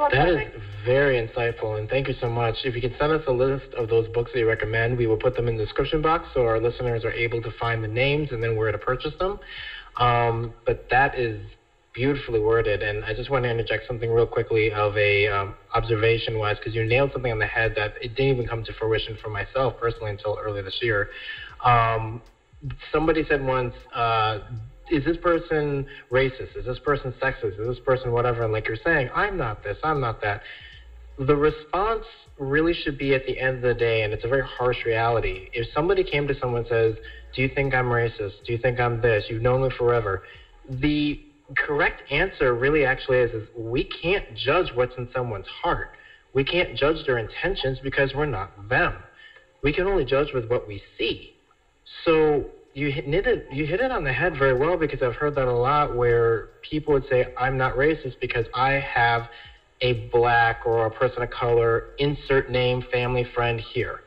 That my very insightful, and thank you so much. If you can send us a list of those books that you recommend, we will put them in the description box so our listeners are able to find the names and then where to purchase them. Um, but that is beautifully worded, and I just want to interject something real quickly of a um, observation-wise, because you nailed something on the head that it didn't even come to fruition for myself personally until earlier this year. Um, somebody said once, uh, is this person racist? Is this person sexist? Is this person whatever? And like you're saying, I'm not this, I'm not that. The response really should be at the end of the day, and it's a very harsh reality. If somebody came to someone and says, Do you think I'm racist? Do you think I'm this? You've known me forever. The correct answer really actually is, is we can't judge what's in someone's heart. We can't judge their intentions because we're not them. We can only judge with what we see. So you hit it, you hit it on the head very well because I've heard that a lot where people would say, I'm not racist because I have a black or a person of color, insert name, family, friend here.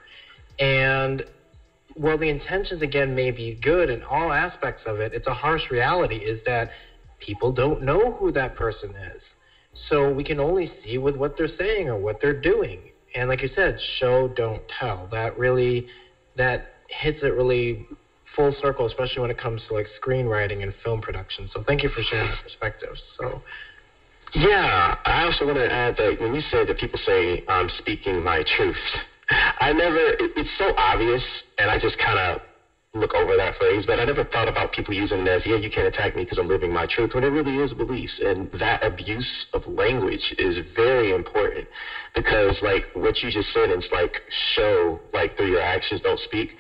And while the intentions again may be good in all aspects of it, it's a harsh reality is that people don't know who that person is. So we can only see with what they're saying or what they're doing. And like you said, show, don't tell. That really that hits it really full circle, especially when it comes to like screenwriting and film production. So thank you for sharing that perspective. So Yeah, I also want to add that when you say that people say I'm speaking my truth, I never. It, it's so obvious, and I just kind of look over that phrase. But I never thought about people using it as, "Yeah, you can't attack me because I'm living my truth," when it really is beliefs, and that abuse of language is very important because, like what you just said, it's like show, like through your actions, don't speak.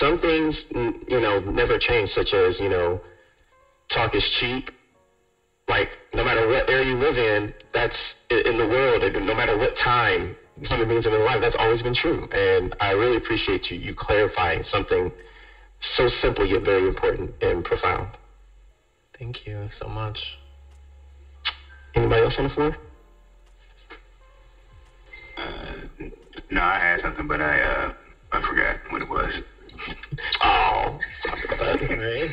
Some things, you know, never change, such as you know, talk is cheap like no matter what area you live in, that's in the world, no matter what time human beings have been alive, that's always been true. And I really appreciate you you clarifying something so simple yet very important and profound. thank you so much. Anybody else on the floor? Uh, no, I had something, but I uh, I forgot what it was. Oh, Right.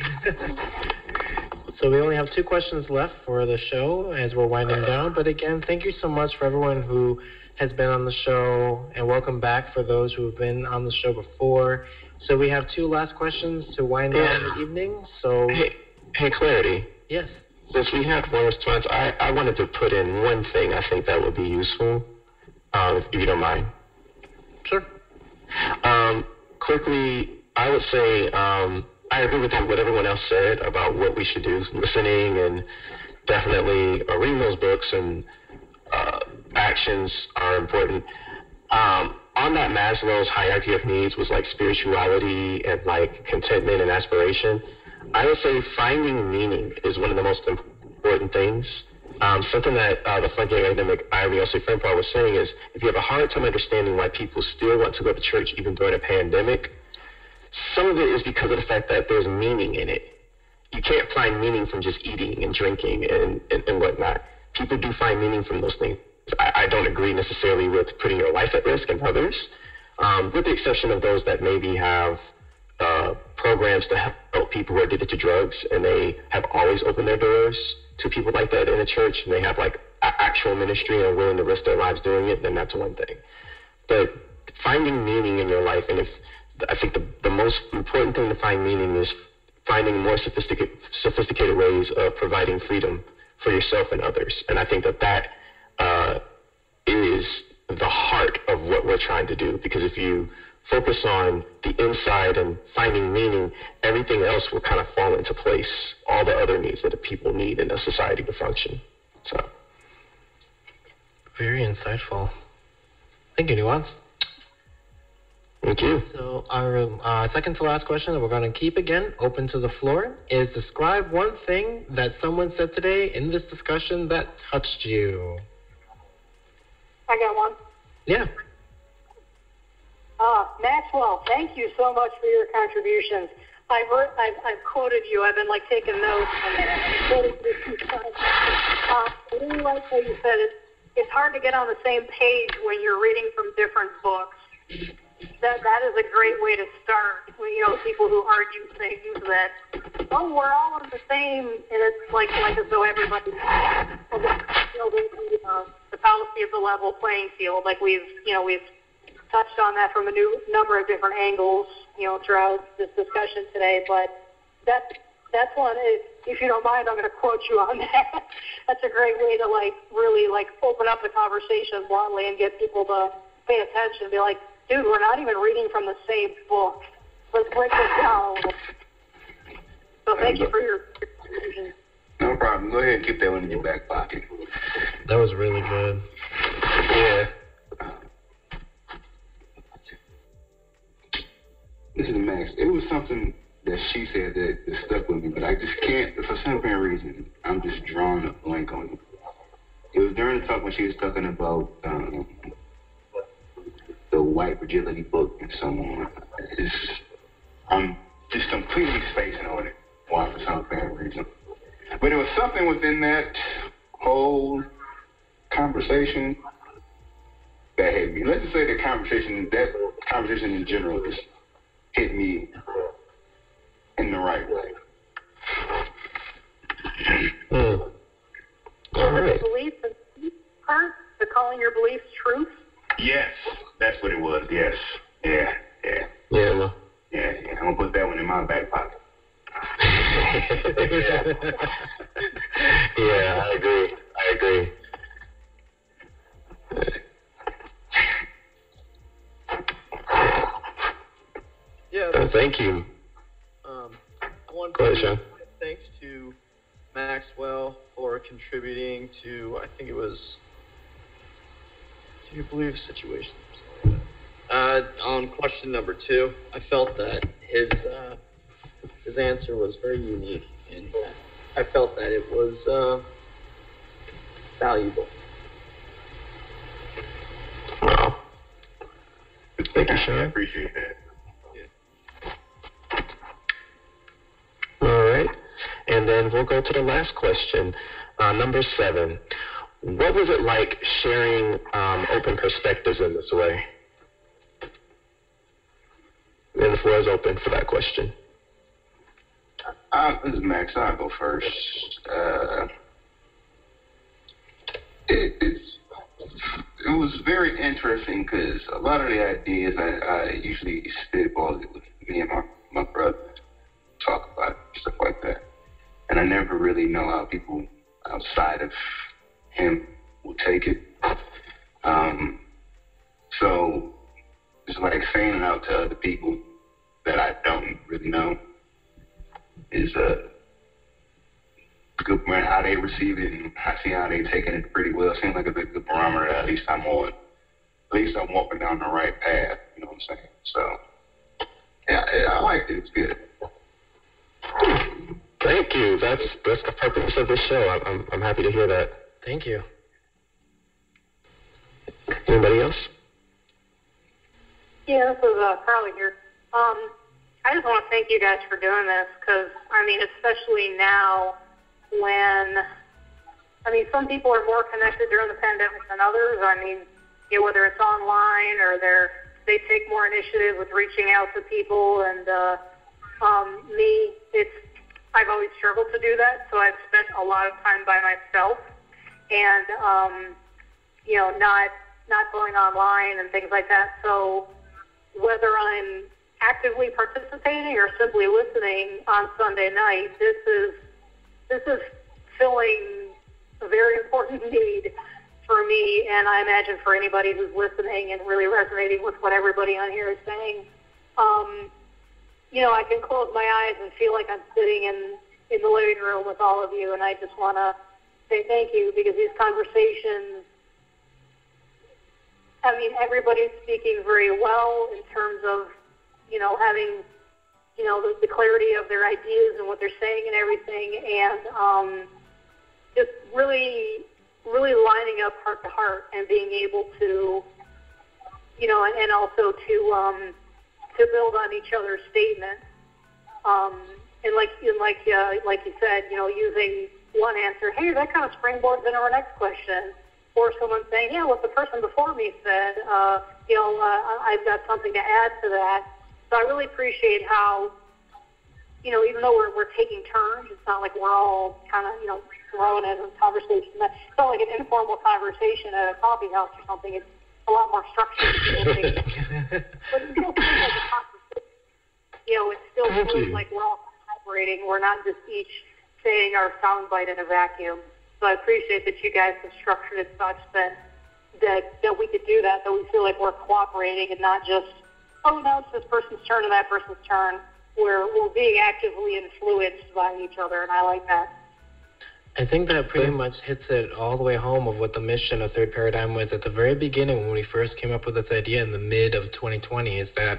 so we only have two questions left for the show as we're winding down. But again, thank you so much for everyone who has been on the show, and welcome back for those who have been on the show before. So we have two last questions to wind down the evening. So hey, hey, clarity. yes, Since we had one response, I, I wanted to put in one thing I think that would be useful, um, if you don't mind. sure. Um, quickly, I would say um, I agree with what everyone else said about what we should do, listening and definitely uh, reading those books and uh, actions are important. Um, on that Maslow's hierarchy of needs was like spirituality and like contentment and aspiration. I would say finding meaning is one of the most important things. Um, something that uh, the Funky academic Ivy Elsie Frimpar was saying is if you have a hard time understanding why people still want to go to church even during a pandemic, some of it is because of the fact that there's meaning in it. You can't find meaning from just eating and drinking and, and, and whatnot. People do find meaning from those things. I, I don't agree necessarily with putting your life at risk and others, um, with the exception of those that maybe have uh, programs to help people who are addicted to drugs, and they have always opened their doors to people like that in the church, and they have like actual ministry and are willing to risk their lives doing it, then that's one thing. But finding meaning in your life, and if I think the, the most important thing to find meaning is finding more sophisticated, sophisticated ways of providing freedom for yourself and others. And I think that that uh, is the heart of what we're trying to do. Because if you focus on the inside and finding meaning, everything else will kind of fall into place. All the other needs that the people need in a society to function. So. Very insightful. Thank you, Nuance. Thank you. So our uh, second to last question that we're going to keep again open to the floor is describe one thing that someone said today in this discussion that touched you. I got one. Yeah. Uh, Maxwell, thank you so much for your contributions. I've, heard, I've, I've quoted you. I've been like taking notes and quoted you. Uh, I really like how you said it. It's hard to get on the same page when you're reading from different books that that is a great way to start. You know, people who argue things that oh we're all on the same, and it's like like as though everybody you know, the, fallacy of the level playing field. Like we've you know we've touched on that from a new number of different angles. You know, throughout this discussion today, but that that's one. If you don't mind, I'm going to quote you on that. *laughs* that's a great way to like really like open up the conversation bluntly and get people to pay attention. Be like, dude, we're not even reading from the same book. Let's break this down. So thank you for your contribution. No problem. Go ahead and keep that one in your back pocket. That was really good. Yeah. This is Max. It was something that she said that, that stuck with me, but I just can't, for some apparent reason, I'm just drawing a blank on it. It was during the talk when she was talking about um, the white fragility book and so on. It's, I'm just completely spacing on it. Why, for some apparent reason. But there was something within that whole conversation that hit me. Let's just say the conversation, that conversation in general, just hit me in the right way. Mm. All The right. belief and part, the calling your beliefs truth. Yes, that's what it was. Yes. Yeah, yeah, Yeah, well. yeah, yeah. I'm gonna put that one in my back pocket. yeah. *laughs* yeah, I agree. I agree. Yeah. Uh, thank you. Um, I want Go ahead, to say thanks to Maxwell for contributing to, I think it was, do you believe situation? Uh, on question number two, I felt that his uh, his answer was very unique, and I felt that it was uh, valuable. Wow. Thank you, I Sean. appreciate that. All right. And then we'll go to the last question. Uh, number seven. What was it like sharing um, open perspectives in this way? And the floor is open for that question. Uh, this is Max. I'll go first. Uh, it, it's it was very interesting because a lot of the ideas I, I usually spitball it with me and my my brother talk about stuff like that, and I never really know how people outside of him will take it. Um, so it's like saying it out to other people that I don't really know is uh good man how they receive it and I see how they're taking it pretty well. Seems like a good, good barometer at least I'm on at least I'm walking down the right path, you know what I'm saying? So yeah, yeah I like it, it's good. Thank you. That's that's the purpose of this show. I'm I'm, I'm happy to hear that. Thank you. Anybody else? Yeah, this is uh, Carly here. Um, I just want to thank you guys for doing this because, I mean, especially now when, I mean, some people are more connected during the pandemic than others. I mean, you know, whether it's online or they're, they take more initiative with reaching out to people. And uh, um, me, it's, I've always struggled to do that. So I've spent a lot of time by myself and, um, you know, not, not going online and things like that. So whether I'm actively participating or simply listening on Sunday night, this is this is filling a very important *laughs* need for me, and I imagine for anybody who's listening and really resonating with what everybody on here is saying. Um, you know, I can close my eyes and feel like I'm sitting in in the living room with all of you, and I just want to say thank you because these conversations. I mean, everybody's speaking very well in terms of, you know, having, you know, the, the clarity of their ideas and what they're saying and everything, and um, just really, really lining up heart to heart and being able to, you know, and, and also to um, to build on each other's statements. Um, and like and like uh, like you said, you know, using one answer, hey, that kind of springboards into our next question, or someone saying, yeah, what the person before me said, uh, you know, uh, I've got something to add to that. So I really appreciate how, you know, even though we're we're taking turns, it's not like we're all kind of you know throwing in a conversation. It's not like an informal conversation at a coffee house or something. It's a lot more structured. but it still feels like a conversation. You know, it still Thank feels you. like we're all collaborating. We're not just each saying our soundbite in a vacuum. So I appreciate that you guys have structured it such that that that we could do that. That we feel like we're cooperating and not just oh no, it's this person's turn and that person's turn. We're we're being actively influenced by each other, and I like that. I think that pretty much hits it all the way home of what the mission of Third Paradigm was at the very beginning when we first came up with this idea in the mid of 2020 is that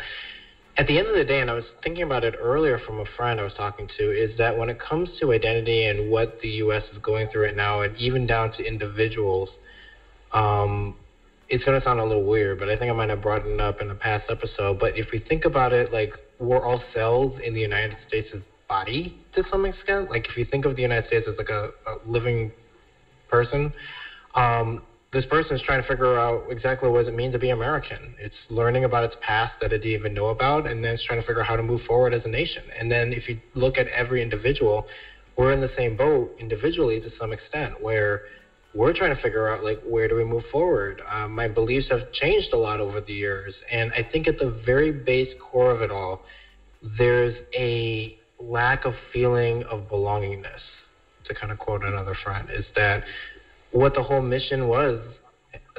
at the end of the day, and I was thinking about it earlier from a friend I was talking to, is that when it comes to identity and what the U.S. is going through right now, and even down to individuals, um, it's going to sound a little weird, but I think I might have brought it up in a past episode. But if we think about it, like we're all cells in the United States' body to some extent. Like if you think of the United States as like a, a living person, um, this person is trying to figure out exactly what it means to be American. It's learning about its past that it didn't even know about, and then it's trying to figure out how to move forward as a nation. And then if you look at every individual, we're in the same boat individually to some extent, where we're trying to figure out like where do we move forward. Um, my beliefs have changed a lot over the years, and I think at the very base core of it all, there's a lack of feeling of belongingness. To kind of quote another friend, is that what the whole mission was,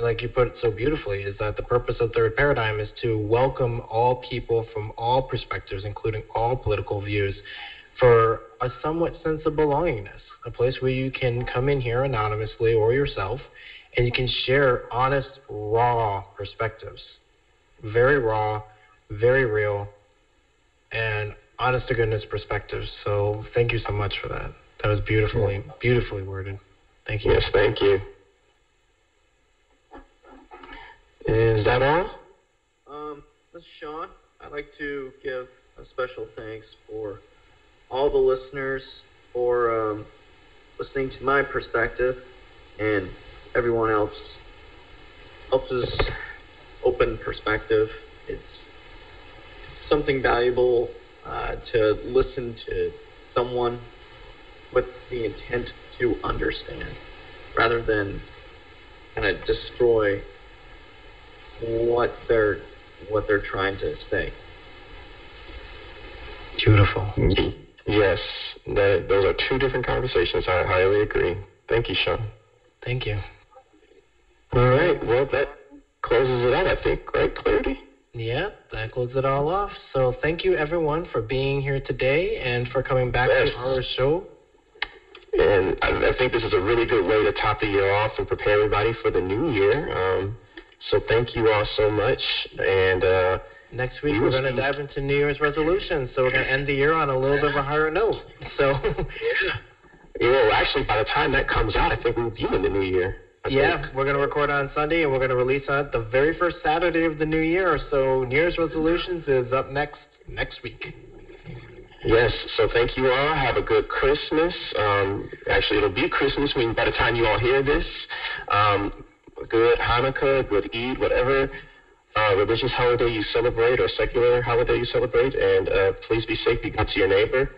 like you put it so beautifully, is that the purpose of Third Paradigm is to welcome all people from all perspectives, including all political views, for a somewhat sense of belongingness. A place where you can come in here anonymously or yourself and you can share honest, raw perspectives. Very raw, very real, and honest to goodness perspectives. So thank you so much for that. That was beautifully, beautifully worded. Thank you. Yes, thank you. Is that all? Um, this is Sean. I'd like to give a special thanks for all the listeners for um, listening to my perspective and everyone else else's open perspective. It's something valuable uh, to listen to someone with the intent to understand rather than kind of destroy what they're what they're trying to say. Beautiful. Yes, that, those are two different conversations. I highly agree. Thank you, Sean. Thank you. All right, well, that closes it out, I think, right, Clarity? Yeah, that closes it all off. So thank you everyone for being here today and for coming back Yes. to our show. And I, I think this is a really good way to top the year off and prepare everybody for the new year. Um, so thank you all so much. And uh, Next week We we're going to dive into New Year's resolutions. So we're going to end the year on a little bit of a higher note. So *laughs* yeah, well, actually, by the time that comes out, I think we'll be in the new year. I yeah, think. we're going to record on Sunday and we're going to release on the very first Saturday of the new year. So New Year's resolutions is up next next week. Yes, so thank you all. Have a good Christmas. Um, actually, it'll be Christmas when by the time you all hear this. Um, good Hanukkah, good Eid, whatever uh, religious holiday you celebrate or secular holiday you celebrate. And uh, please be safe, be good to your neighbor.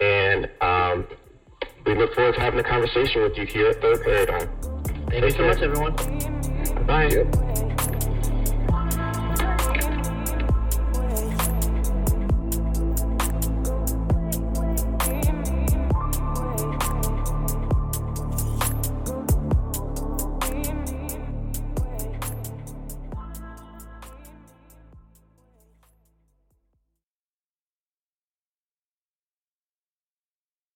And um, we look forward to having a conversation with you here at Third Paradigm. Thank you so care. much, everyone. Bye. Yep.